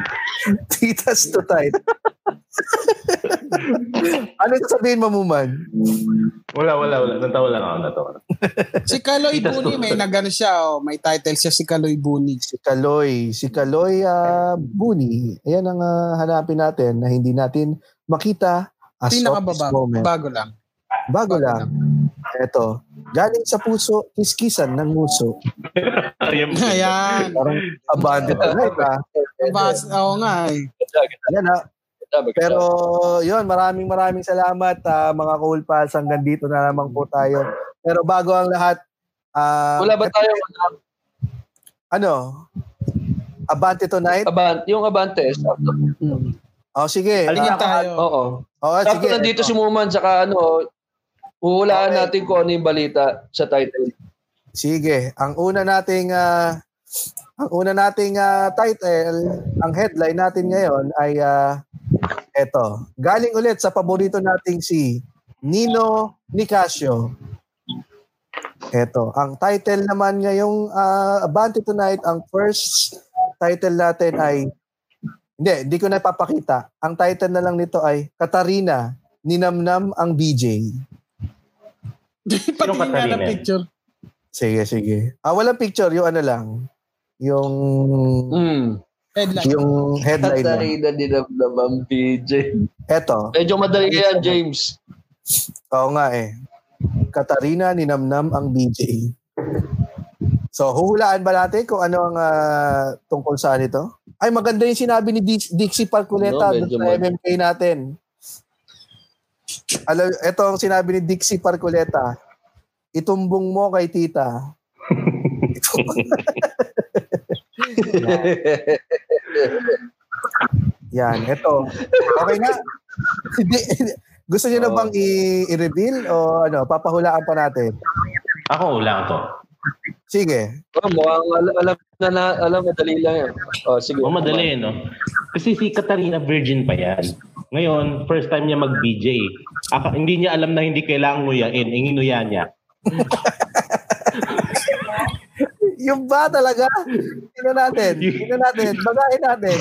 Titas too tight. ano sasabihin mo, Muman? wala, wala, wala. Natawa lang ako, natawa lang. Si Kaloy Buni, may tight. nagano siya, oh, may title siya si Kaloy Buni. Si Kaloy. Si Kaloy ah, Buni. Ayan ang ah, hanapin natin na hindi natin makita as of this Pinakababa, moment. bago lang. Bago lang. Eto. Galing sa puso, kiskisan ng nguso. Ayan. Ayan. Parang abandoned tonight ah. Bas, oo nga eh. Yan ah. Pero yun, maraming maraming salamat ah, mga cool pals. Hanggang dito na lamang po tayo. Pero bago ang lahat, ah, Wala ba tayo ano? Abante tonight? Abante, yung Abante, sakto. Oh, sige. Alingin Ah, tayo. Oo. oh, Sakto sige. nandito si Muman, saka ano, uhulaan Okay. natin kung ano yung balita sa title. Sige. Ang una nating ah, ang una nating ah, title, ang headline natin ngayon ay ah, eto. Galing ulit sa paborito nating si Nino Nicasio. Eto, ang title naman ngayong uh, Abante Tonight, ang first title natin ay hindi, hindi ko na ipapakita. Ang title na lang nito ay Katarina, Ninamnam ang BJ. Patingin nga Katarina? ng picture. Sige, sige. Ah, walang picture, yung ano lang. Yung Hmm. Headline. yung headline. Katarina dinamdamang PJ. Eto, Medyo madali yan, James. oo nga eh. Katarina ninamnam ang BJ. So, huhulaan ba natin kung ano ang ah, tungkol saan ito? Ay, maganda yung sinabi ni Dix- Dixie Parculeta No, sa MMK natin. Alam, ito ang sinabi ni Dixie Parculeta. Itumbong mo kay tita. Yan, ito. Okay na. Gusto niyo na Oo. bang i- i-reveal o ano, papahulaan pa natin? Ako lang to. Sige. Oh, mukhang alam, alam na, na alam, madali lang yan. Oh, sige. O madali, no? Kasi si Katarina virgin pa yan. Ngayon, first time niya mag-BJ. Aka, hindi niya alam na hindi kailangan nguyain. Eh, nginuya niya. Yung ba talaga? Tingnan natin. Tingnan natin. Bagahin natin.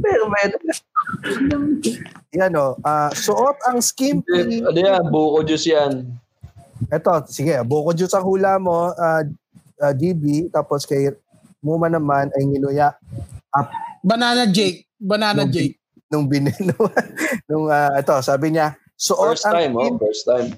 Pero may, Yan o. ah, suot ang skimpy. ano yan, buko juice yan. Ito, sige. Buko juice ang hula mo, ah, ah, DB. Tapos kay Muma naman ay nginuya Banana Jake. Banana Nung- Jake. nung bin nung, nung ah, ito, sabi niya, suot First ang time, oh, skimpy. first time.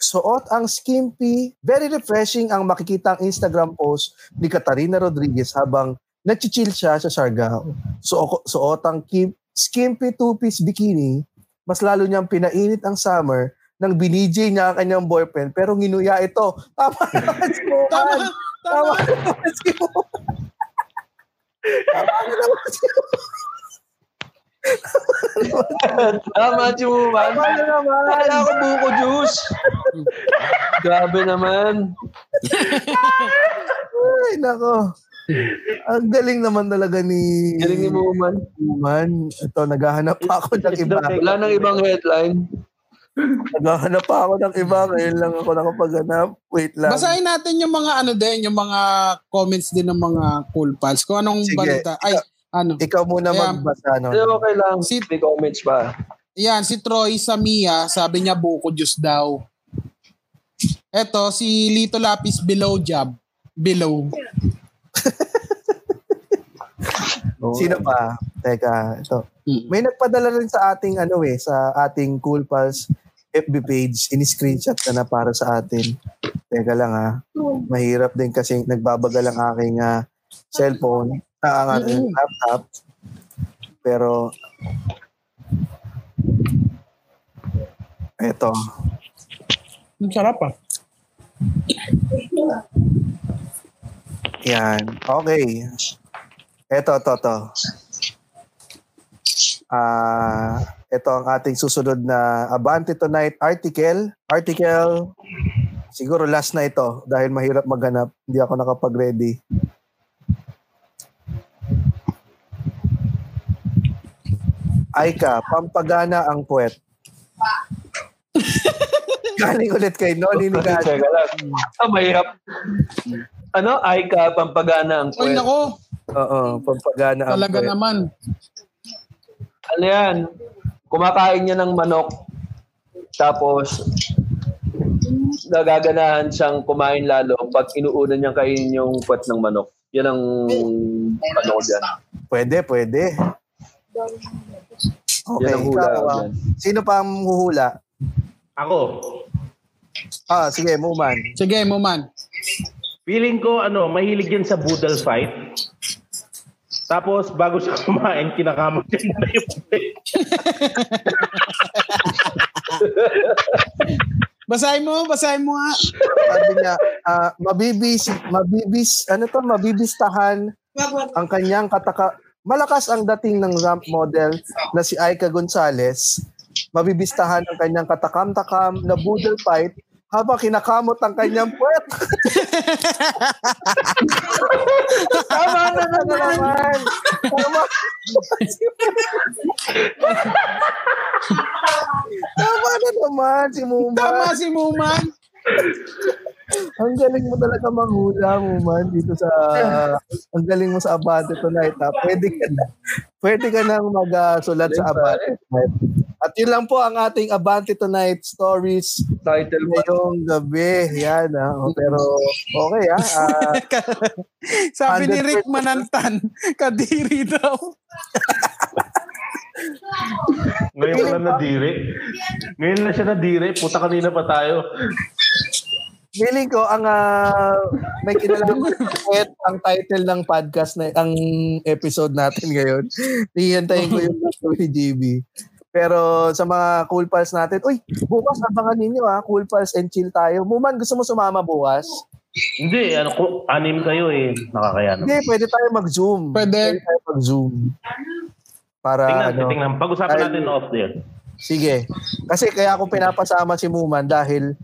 Suot ang skimpy. Very refreshing ang makikita ang Instagram post ni Katarina Rodriguez habang nagchichill siya sa Siargao. Suo, suot ang kim, skimpy two-piece bikini. Mas lalo niyang pinainit ang summer nang binijay niya ang kanyang boyfriend pero nginuya ito. Tama naman si Mohan. Tama. Tama Tama. naman si Mohan. Tama naman si Tama, si Muman. Tama na naman. Kala ko buko juice. Grabe naman. Ay, nako. Ang galing naman talaga ni Galing ni Muman. Man, ito, naghahanap pa ako ng iba. Wala nang ibang headline. Naghahanap pa ako ng iba. Ngayon lang ako nakapaghanap. Wait lang. Basahin natin yung mga ano din, yung mga comments din ng mga cool pals. Kung anong Sige. balita. Ay, ano. Ikaw muna Ayan. magbasa. No? Pero okay lang. Si- May comments pa. Yan, si Troy Samia, sabi niya buko juice daw. Eto, si Lito Lapis below job. Below. Sino pa? Teka, ito. Mm. May nagpadala rin sa ating ano eh, sa ating Cool Pals FB page, in-screenshot na na para sa atin. Teka lang ha. Mahirap din kasi nagbabagal ang aking ah, cellphone, ah, ang ating laptop. Pero eto. Ang sarap ah. Yan. Okay. Eto, to, to. Ah, ito ang ating susunod na Abante Tonight article. Article, siguro last na ito dahil mahirap maghanap. Hindi ako nakapag-ready. Aika, pampagana ang puwet. Galing ulit kay Noli ni. Teka lang. Ah, mahirap. Ano? Ay ka, pampagana ang Oy, kwet. nako. Oo, pampagana ang Talaga puwet. naman. Ano yan? Kumakain niya ng manok. Tapos, nagaganahan siyang kumain lalo pag inuuna niyang kainin yung puwet ng manok. Yan ang ano ko dyan. Pwede, pwede. Okay, Yan ang hula ikaw, ko ah. dyan. Sino pa ang huhula? Ako, Ah, sige, Muman. Sige, Muman. feeling ko, ano, mahilig yan sa boodle fight. Tapos, bago siya kumain, kinakamot niya muna yung plate. Basahin mo, basahin mo nga. Sabi niya, ah, mabibis, mabibis, ano to, mabibistahan ang kanyang kataka... Malakas ang dating ng ramp model na si Aika Gonzalez. Mabibistahan ang kanyang katakam-takam na boodle fight habang kinakamot ang kanyang puwet. Tama na na naman. Tama. Tama na naman si Muma. Tama si Muman. Ang galing mo talaga manghula mo man dito sa ang galing mo sa Abante tonight ha. Pwede ka na. Pwede ka nang magsulat sa Abante tonight. At yun lang po ang ating Abante tonight stories Title mo. ngayong gabi. Yan ha. O, Pero okay ha. Ah, Sabi ni 100%. Rick Manantan, kadiri daw. Ngayon lang nadiri. Ngayon na siya nadiri. Puta kanina pa tayo. Feeling ko ang ah, may kinalaman ang title ng podcast na ang episode natin ngayon. Hihintayin ko yung gusto ni GB. Pero sa mga cool pals natin, uy, bukas abangan ninyo ha, cool pals and chill tayo. Muman, gusto mo sumama bukas? Hindi, ano ko, anim kayo eh. Nakakaya naman. Hindi, pwede tayo mag-zoom. Pwede. tayo mag-zoom. Para Tingnan, ano, tingnan. Pag-usapan Ay- natin off there. sige. Kasi kaya ako pinapasama si Muman dahil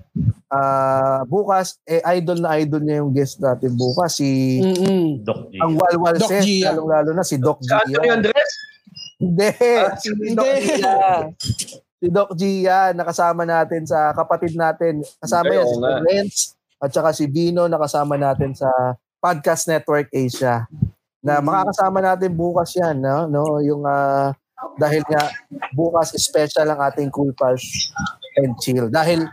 ah, bukas, eh, idol na idol niya yung guest natin bukas. Si Mm-mm. Doc G. ang Walwal Doc Ses, Gia. lalong-lalo na si Doc Si Anthony. Andres? Hindi, Ah, si hindi. Doc Gia. Si Doc Gia, nakasama natin sa kapatid natin. Kasama yan si. Renz at saka si Bino, nakasama natin sa Podcast Network Asia. Na makakasama natin bukas yan, no? no? Yung ah, dahil nga bukas special ang ating Cool Pals and Chill. Dahil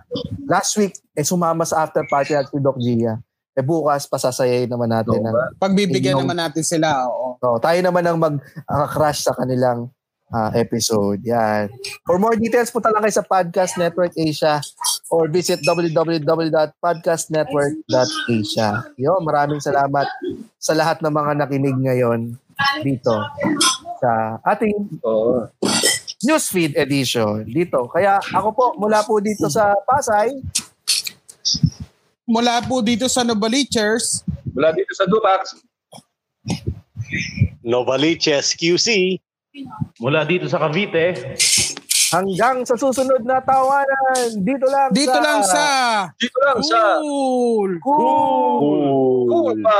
last week, eh, sumama sa after party at si Doc Gia. Eh bukas, pasasayayin naman natin. Ang ba? Pagbibigyan Inyong- naman natin sila, oo. So, tayo naman ang mag-crush sa kanilang ah, episode. Yan. For more details, punta lang kayo sa Podcast Network Asia or visit www.podcastnetwork.asia. Yo, maraming salamat sa lahat ng mga nakinig ngayon dito sa ating Oo. Newsfeed edition dito. Kaya ako po, mula po dito sa Pasay, Mula po dito sa Novalichers, Mula dito sa Dumax. Novaliches QC. Mula dito sa Cavite. hanggang sa susunod na tawanan, dito lang dito sa... lang sa Dito lang sa Cool. Cool! Cool pa.